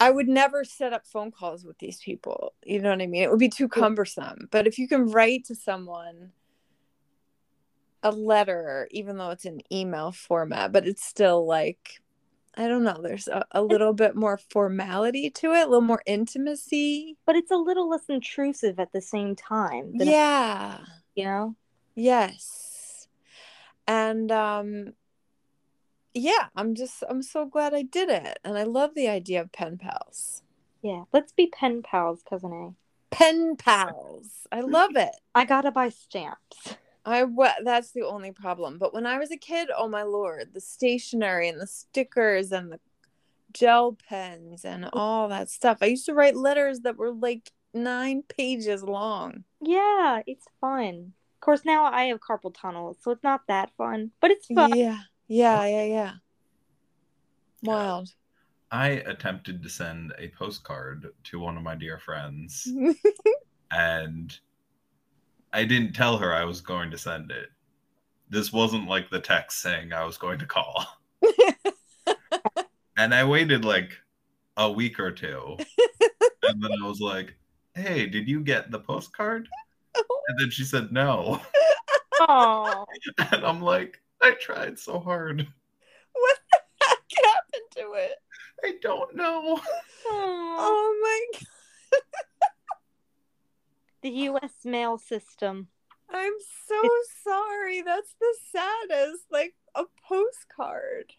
i would never set up phone calls with these people you know what i mean? It would be too cumbersome but if you can write to someone a letter even though it's an email format but it's still like i don't know there's a, a little bit more formality to it a little more intimacy But it's a little less intrusive at the same time. yeah You know? Yes. And um yeah, I'm just I'm so glad I did it. And I love the idea of pen pals. Yeah. Let's be pen pals, cousin A. Pen pals. I love it. I gotta buy stamps. I wa- that's the only problem. But when I was a kid, oh my lord, the stationery and the stickers and the gel pens and mm. all that stuff. I used to write letters that were like 9 pages long. Yeah, it's fun. Of course, now I have carpal tunnel, so it's not that fun, but it's fun. Yeah. Yeah, yeah, yeah. Wild. I attempted to send a postcard to one of my dear friends, (laughs) and I didn't tell her I was going to send it. This wasn't like the text saying I was going to call. (laughs) And I waited like a week or two. and then I was like, hey, did you get the postcard? And then she said no. Oh, And I'm like, I tried so hard. what the heck happened to it? I don't know. Oh my the U.S. mail system. I'm so sorry. That's the saddest. Like a postcard.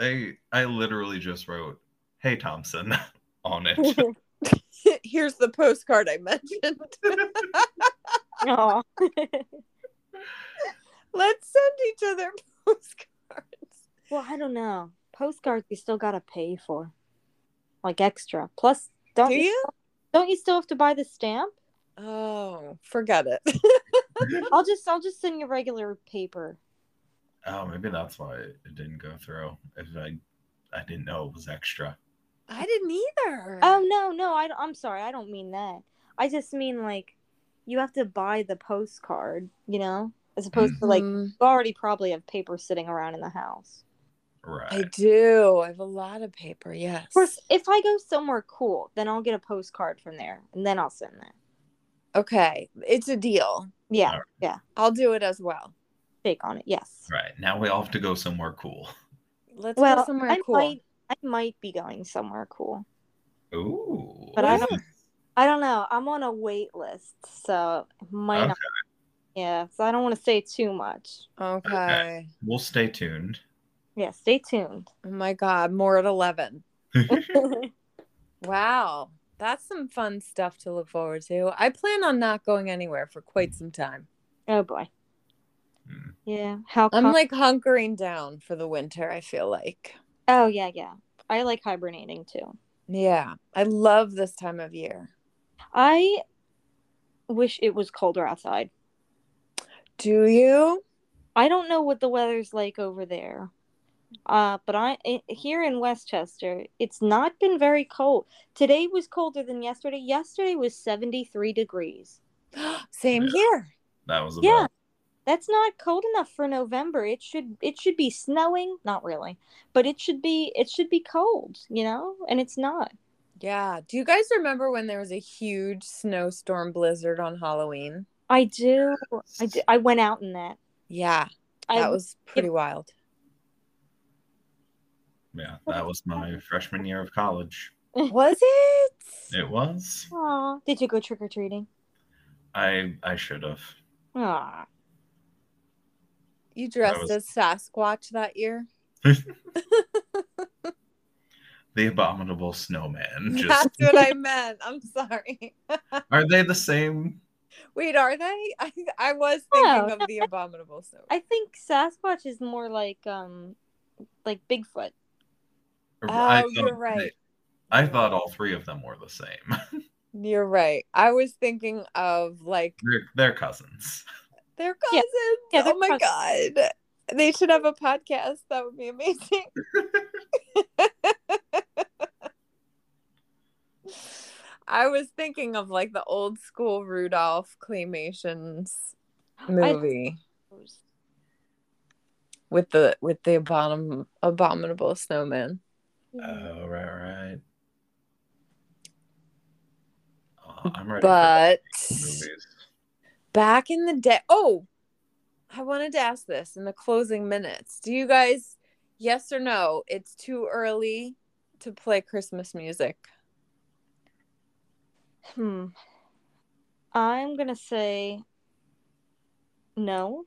I I literally just wrote, "Hey Thompson" (laughs) on it. (laughs) Here's the postcard I mentioned. (laughs) Aw. Let's send each other postcards. well, I don't know. Postcards you still gotta pay for, like extra. Plus, don't Do you, you? Don't you still have to buy the stamp? Oh, forget it. (laughs) I'll just I'll just send you regular paper. oh, maybe that's why it didn't go through. If I I didn't know it was extra. I didn't either. Oh no, no, I I'm sorry, I don't mean that. I just mean like you have to buy the postcard, you know, as opposed to like Mhm. you already probably have paper sitting around in the house. Right. I do. I have a lot of paper. Yes. Of course, if I go somewhere cool, then I'll get a postcard from there, and then I'll send that. Okay, it's a deal. Yeah, Alright. yeah, I'll do it as well. take on it. Yes. Right. Now we all have to go somewhere cool. Let's Well, go somewhere I cool. might, I might be going somewhere cool. Ooh. But I don't- I don't know. I'm on a wait list, so it might not. Yeah, so I don't want to say too much. Okay. We'll stay tuned. Yeah, stay tuned. Oh my God, more at 11. (laughs) Wow. That's some fun stuff to look forward to. I plan on not going anywhere for quite some time. oh boy. Hmm. Yeah. How? I'm com- like hunkering down for the winter, I feel like. oh yeah, yeah. I like hibernating too. Yeah. I love this time of year. I wish it was colder outside. Do you? I don't know what the weather's like over there. Uh, but I i- here in Westchester, it's not been very cold. Today was colder than yesterday. Yesterday was 73 degrees. (gasps) Same Yeah. here. That was Yeah. about That's not cold enough for November. It should it should be snowing, not really, but it should be it should be cold, you know, and it's not. Yeah. Do you guys remember when there was a huge snowstorm blizzard on Halloween? I do. I do, I went out in that. Yeah. I That was pretty wild. Yeah. That was my (laughs) freshman year of college. Was it? It was. Aw, did you go trick or treating? I I should have. Aw, You dressed was- as Sasquatch that year? (laughs) (laughs) The abominable snowman. Just That's what I meant. I'm sorry. are they the same? Wait, are they? I I was thinking No, of the abominable snow. I think Sasquatch is more like um like Bigfoot. Or- Oh, I you're right. they- I thought all three of them were the same. (laughs) You're right. I was thinking of like they're, they're cousins. their Yeah. cousins. Yeah, they're oh my god. They should have a podcast. That would be amazing. (laughs) I was thinking of like the old school Rudolph claymations movie with the with the abomin- abominable snowman. Oh right, right. Oh, I'm ready But back in the day, oh, I wanted to ask this in the closing minutes. Do you guys, yes or no, it's too early to play Christmas music? Hmm. I'm gonna say no.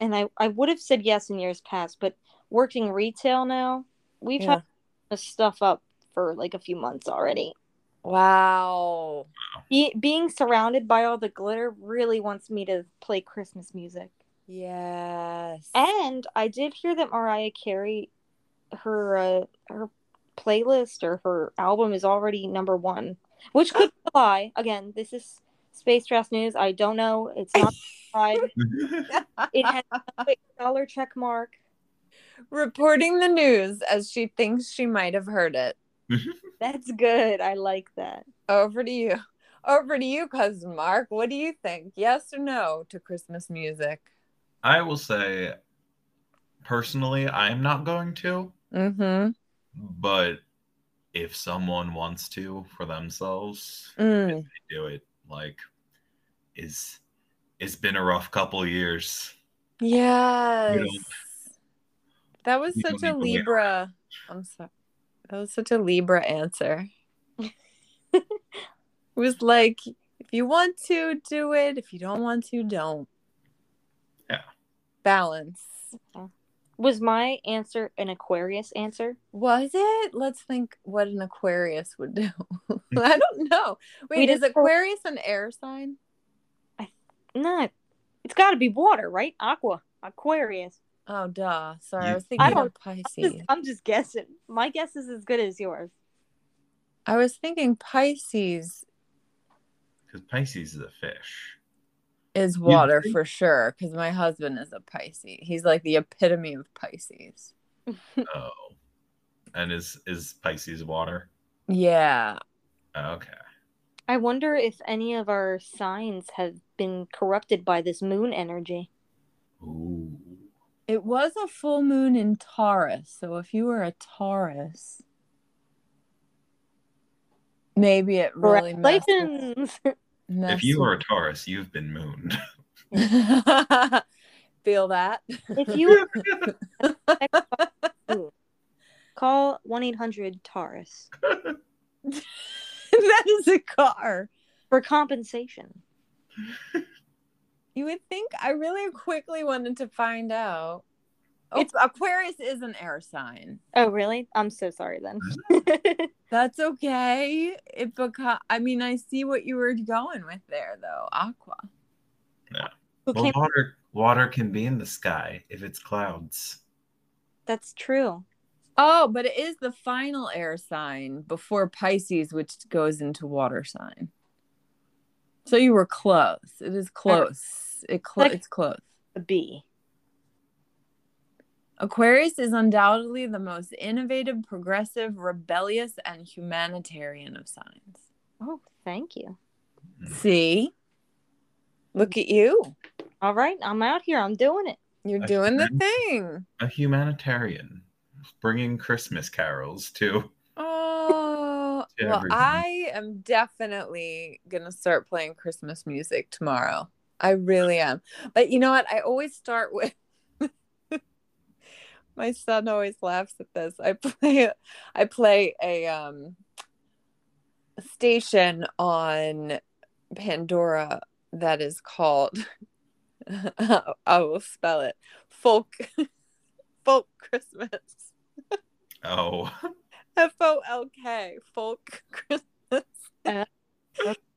And I, I would have said yes in years past, but working retail now, we've Yeah. had this stuff up for like a few months already. Wow. Be- being surrounded by all the glitter really wants me to play Christmas music. Yes. And I did hear that Mariah Carey, her uh, her playlist or her album is already number one, which could be a lie. Again, this is Space Trash News. I don't know. It's not. (laughs) (laughs) It has a dollar check mark. Reporting the news as she thinks she might have heard it. That's good. I like that. Over to you. Over to you, cousin Mark. What do you think? Yes or no to Christmas music? I will say, personally, I'm not going to, Mm-hmm. but if someone wants to for themselves, Mm. they do it. Like, is it's been a rough couple years. Yes. don't- That was such a need to wait Libra. I'm sorry. That was such a Libra answer. (laughs) it was like, if you want to, do it. If you don't want to, don't. Yeah. Balance. Was my answer an Aquarius answer? Was it? Let's think what an Aquarius would do. Hmm. (laughs) I don't know. Wait, We is just- Aquarius an air sign? I, not. it's got to be water, right? Aqua, Aquarius. Oh, duh. Sorry, I was thinking don't- of I'm Pisces. just, I'm just guessing. My guess is as good as yours. I was thinking Pisces Because Pisces is a fish. is water think- for sure because my husband is a Pisces. He's like the epitome of Pisces. (laughs) Oh. And is is Pisces water? Yeah. Okay. I wonder if any of our signs have been corrupted by this moon energy. Ooh. It was a full moon in Taurus. So if you were a Taurus, maybe it really messed with- (laughs) If you with- are a Taurus, you've been mooned. (laughs) Feel that? if you (laughs) call 1 800 Taurus that is a car. for compensation. You would think I really mm. quickly wanted to find out. Oh, It's- Aquarius is an air sign. Oh, really? I'm so sorry then. Mm-hmm. (laughs) That's okay. It because I mean I see what you were going with there though. Aqua. Who Well, came- water water can be in the sky if it's clouds. That's true. Oh, but it is the final air sign before Pisces, which goes into water sign. So you were close. It is close. It clo- Like- it's close. A B. Aquarius is undoubtedly the most innovative, progressive, rebellious, and humanitarian of signs. Oh, thank you. See? Look at you. All right, I'm out here. I'm doing it. You're A doing the thing. A humanitarian bringing Christmas carols to. Oh, (laughs) To well, everyone. I am definitely gonna start playing Christmas music tomorrow. I really am. But you know what? I always start with. (laughs) My son always laughs at this. I play, I play a um, station on Pandora that is called. (laughs) I will spell it. Folk, (laughs) folk Christmas. Oh, F O L K, folk Christmas. Uh,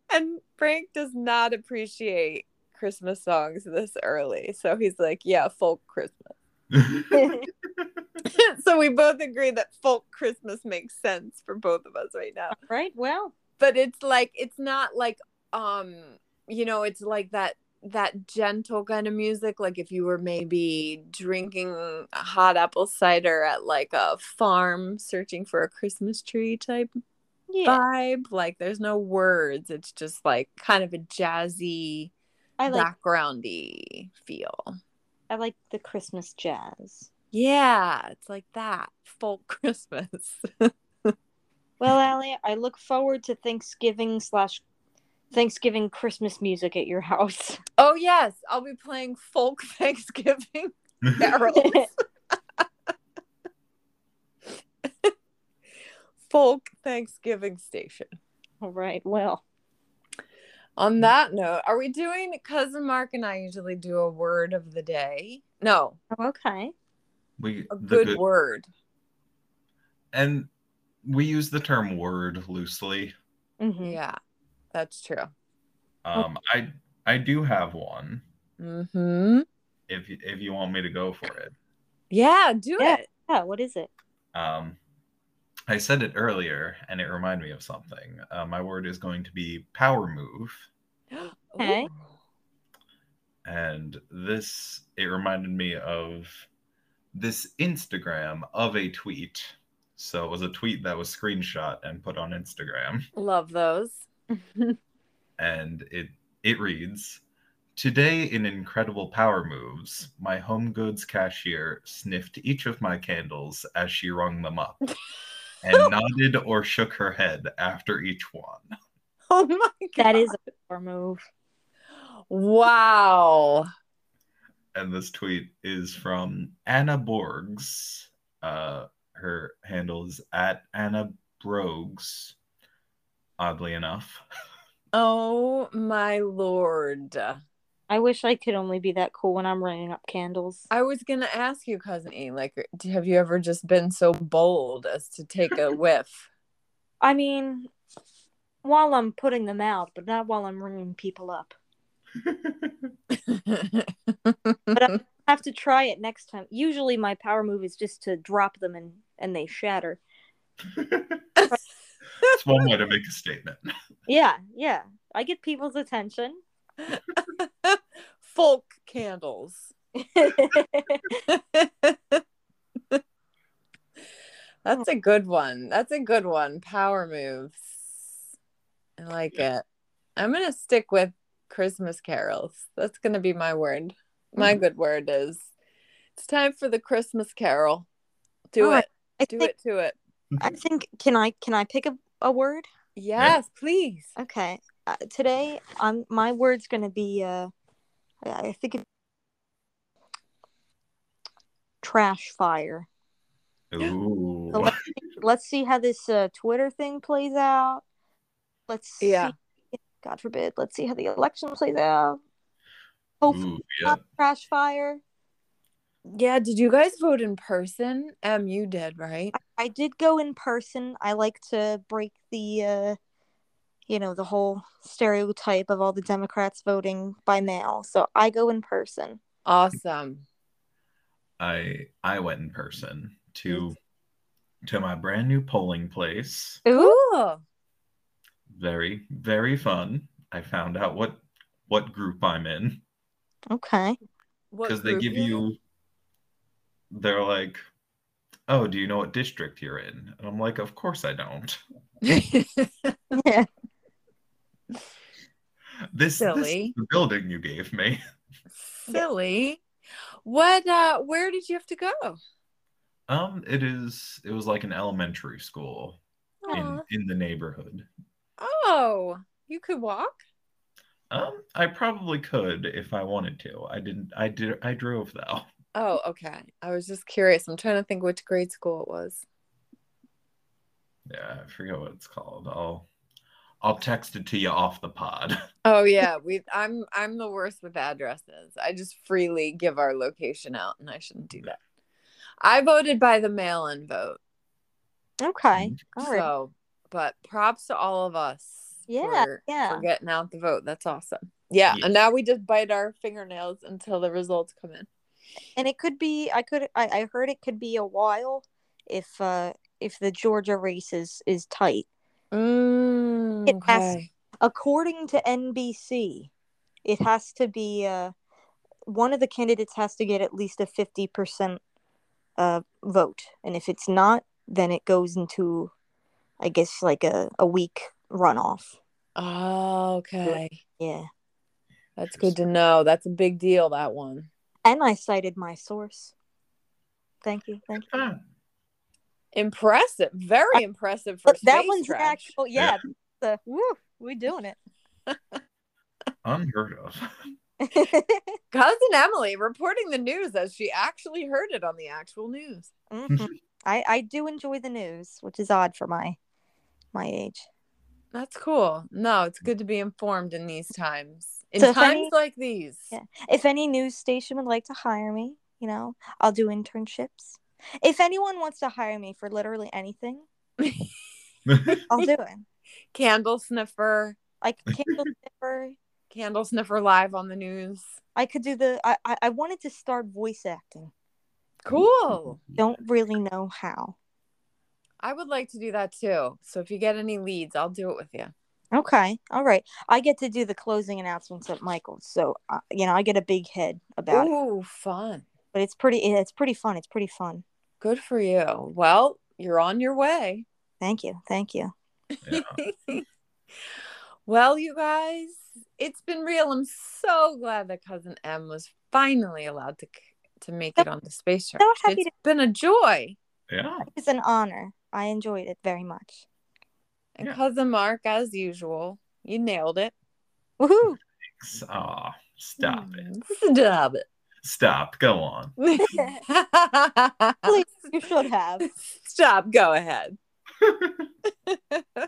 and Frank does not appreciate Christmas songs this early. So he's like, yeah, folk Christmas. (laughs) (laughs) so we both agree that folk Christmas makes sense for both of us right now. right. Well, But it's like it's not like um, you know, it's like that that gentle kind of music like if you were maybe drinking a hot apple cider at like a farm searching for a christmas tree type yeah. vibe. Like there's no words. It's just like kind of a jazzy, I like backgroundy feel. I like the Christmas jazz. Yeah, it's like that folk (laughs) Christmas. (laughs) Well, Allie, I look forward to Thanksgiving slash Thanksgiving Christmas music at your house. (laughs) oh yes, I'll be playing folk Thanksgiving carols. folk Thanksgiving station. All right. Well, On that note, are we doing cousin Mark and I usually do a word of the day? No, okay. we a the good word. and we use the term word loosely. hmm Yeah, that's true. Um, I I do have one. Mm-hmm. If you- if you want me to go for it. Yeah, do Yeah. it. Yeah. What is it? Um, I said it earlier, and it reminded me of something. Uh, my word is going to be power move, (gasps) Okay. And this it reminded me of this Instagram of a tweet. So it was a tweet that was screenshot and put on Instagram, Love those. (laughs) and it it reads. Today, in incredible power moves, my home goods cashier sniffed each of my candles as she rung them up (laughs) and nodded or shook her head after each one. (laughs) Oh my god. that is a poor move. wow. and this tweet is from Anna Borgs. Uh, her handle is at Anna Brogues. Oddly enough, (laughs) Oh my lord. I wish I could only be that cool when I'm running up candles. I was gonna ask you, cousin E, like, uh, have you ever just been so bold as to take a (laughs) whiff? I mean, while I'm putting them out, but not while I'm ringing people up. But I (laughs) have to try it next time. Usually, my power move is just to drop them and and they shatter. (laughs) That's one way to make a statement. Yeah, yeah. I get people's attention. (laughs) Folk candles. (laughs) That's a good one. That's a good one. Power moves. I like it. I'm gonna stick with Christmas carols. That's gonna be my word. My Mm-hmm. good word is it's time for the Christmas carol. Do right. it. I Do think, it to it. I think can I can I pick a, a word? Yes, please. Okay. Uh, today, um, my word's gonna be uh, I I think it trash fire. Ooh. So let's, let's see how this uh, Twitter thing plays out. Let's Yeah. see. God forbid. Let's see how the election plays out. Hopefully, Ooh, yeah. not trash fire. Yeah, did you guys vote in person? M, you did, right? I did go in person. I like to break the, uh, you know, the whole stereotype of all the Democrats voting by mail. So I go in person. Awesome. I I went in person to to my brand new polling place. Cool. Very very fun. I found out what what group I'm in Okay. Because they give you they're like oh do you know what district you're in and i'm like of course i don't (laughs) (laughs) Yeah. This, this is the building you gave me. (laughs) Silly. What uh where did you have to go? Um, it is. It was like an elementary school in in the neighborhood. Oh, you could walk? Um, I probably could if I wanted to. I didn't. I did. I drove though. Oh, okay. I was just curious. I'm trying to think which grade school it was. Yeah, I forget what it's called. I'll I'll text it to you off the pod. (laughs) Oh yeah, we I'm I'm the worst with addresses. I just freely give our location out and I shouldn't do that. I voted by the mail-in vote. Okay. All right. So, but props to all of us. Yeah, for, yeah. For getting out the vote. That's awesome. Yeah, Yeah. and now we just bite our fingernails until the results come in. and it could be i could I, I heard it could be a while if uh if the georgia race is is tight Mm, It has- according to nbc it has to be uh one of the candidates has to get at least a 50% uh vote and if it's not then it goes into i guess like a, a week runoff Oh, okay. yeah That's good to know. That's a big deal. That one. and i cited my source thank you thank you Impressive. Very impressive for that space one's trash. actual yeah, the woo, we doing it unheard of. (laughs) (laughs) Cousin Emily reporting the news as she actually heard it on the actual news. Mhm. I I do enjoy the news, which is odd for my my age. That's cool. No, it's good to be informed in these times. In So times any- like these. Yeah. If any news station would like to hire me, you know, I'll do internships. If anyone wants to hire me for literally anything, (laughs) I'll do it. Candle sniffer, Like candle sniffer. candle sniffer live on the news. I could do the. I, I I wanted to start voice acting. Cool. Don't really know how. I would like to do that too. So if you get any leads, I'll do it with you. Okay, all right. I get to do the closing announcements at Michael's, so uh, you know I get a big head about it. Ooh, fun. But it's pretty. It's pretty fun. It's pretty fun. Good for you. Well, you're on your way. Thank you. Thank you. Yeah. (laughs) well, you guys, it's been real. I'm so glad that cousin M was finally allowed to to make it on the space shuttle. so happy It's to- been a joy. yeah. It's an honor. I enjoyed it very much. And Yeah. cousin Mark, as usual, you nailed it. Woohoo! Aw, stop Hmm. it. Stop Stop. Go on. (laughs) Please, you should have. Stop. Go ahead. (laughs)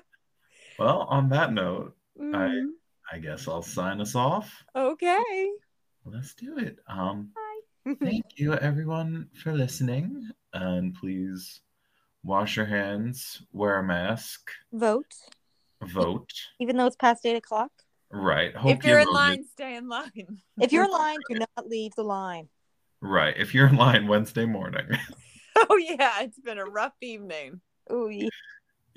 Well, on that note, Mm, I guess I'll sign us off. okay. Let's do it. Um, Bye. (laughs) thank you everyone for listening, and please wash your hands, wear a mask, Vote, vote. even though it's past eight o'clock. Right. Hope if you're you in voted. line, stay in line. If you're in (laughs) line, do not leave the line. Right. If you're in line Wednesday morning. (laughs) oh yeah, it's been a rough evening. Ooh, yeah.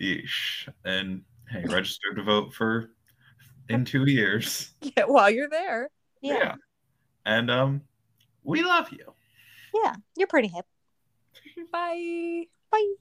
Yeesh. And hey, register to vote for in two years. (laughs) Yeah, while you're there. yeah, And um, we love you. yeah, you're pretty hip. Bye. Bye.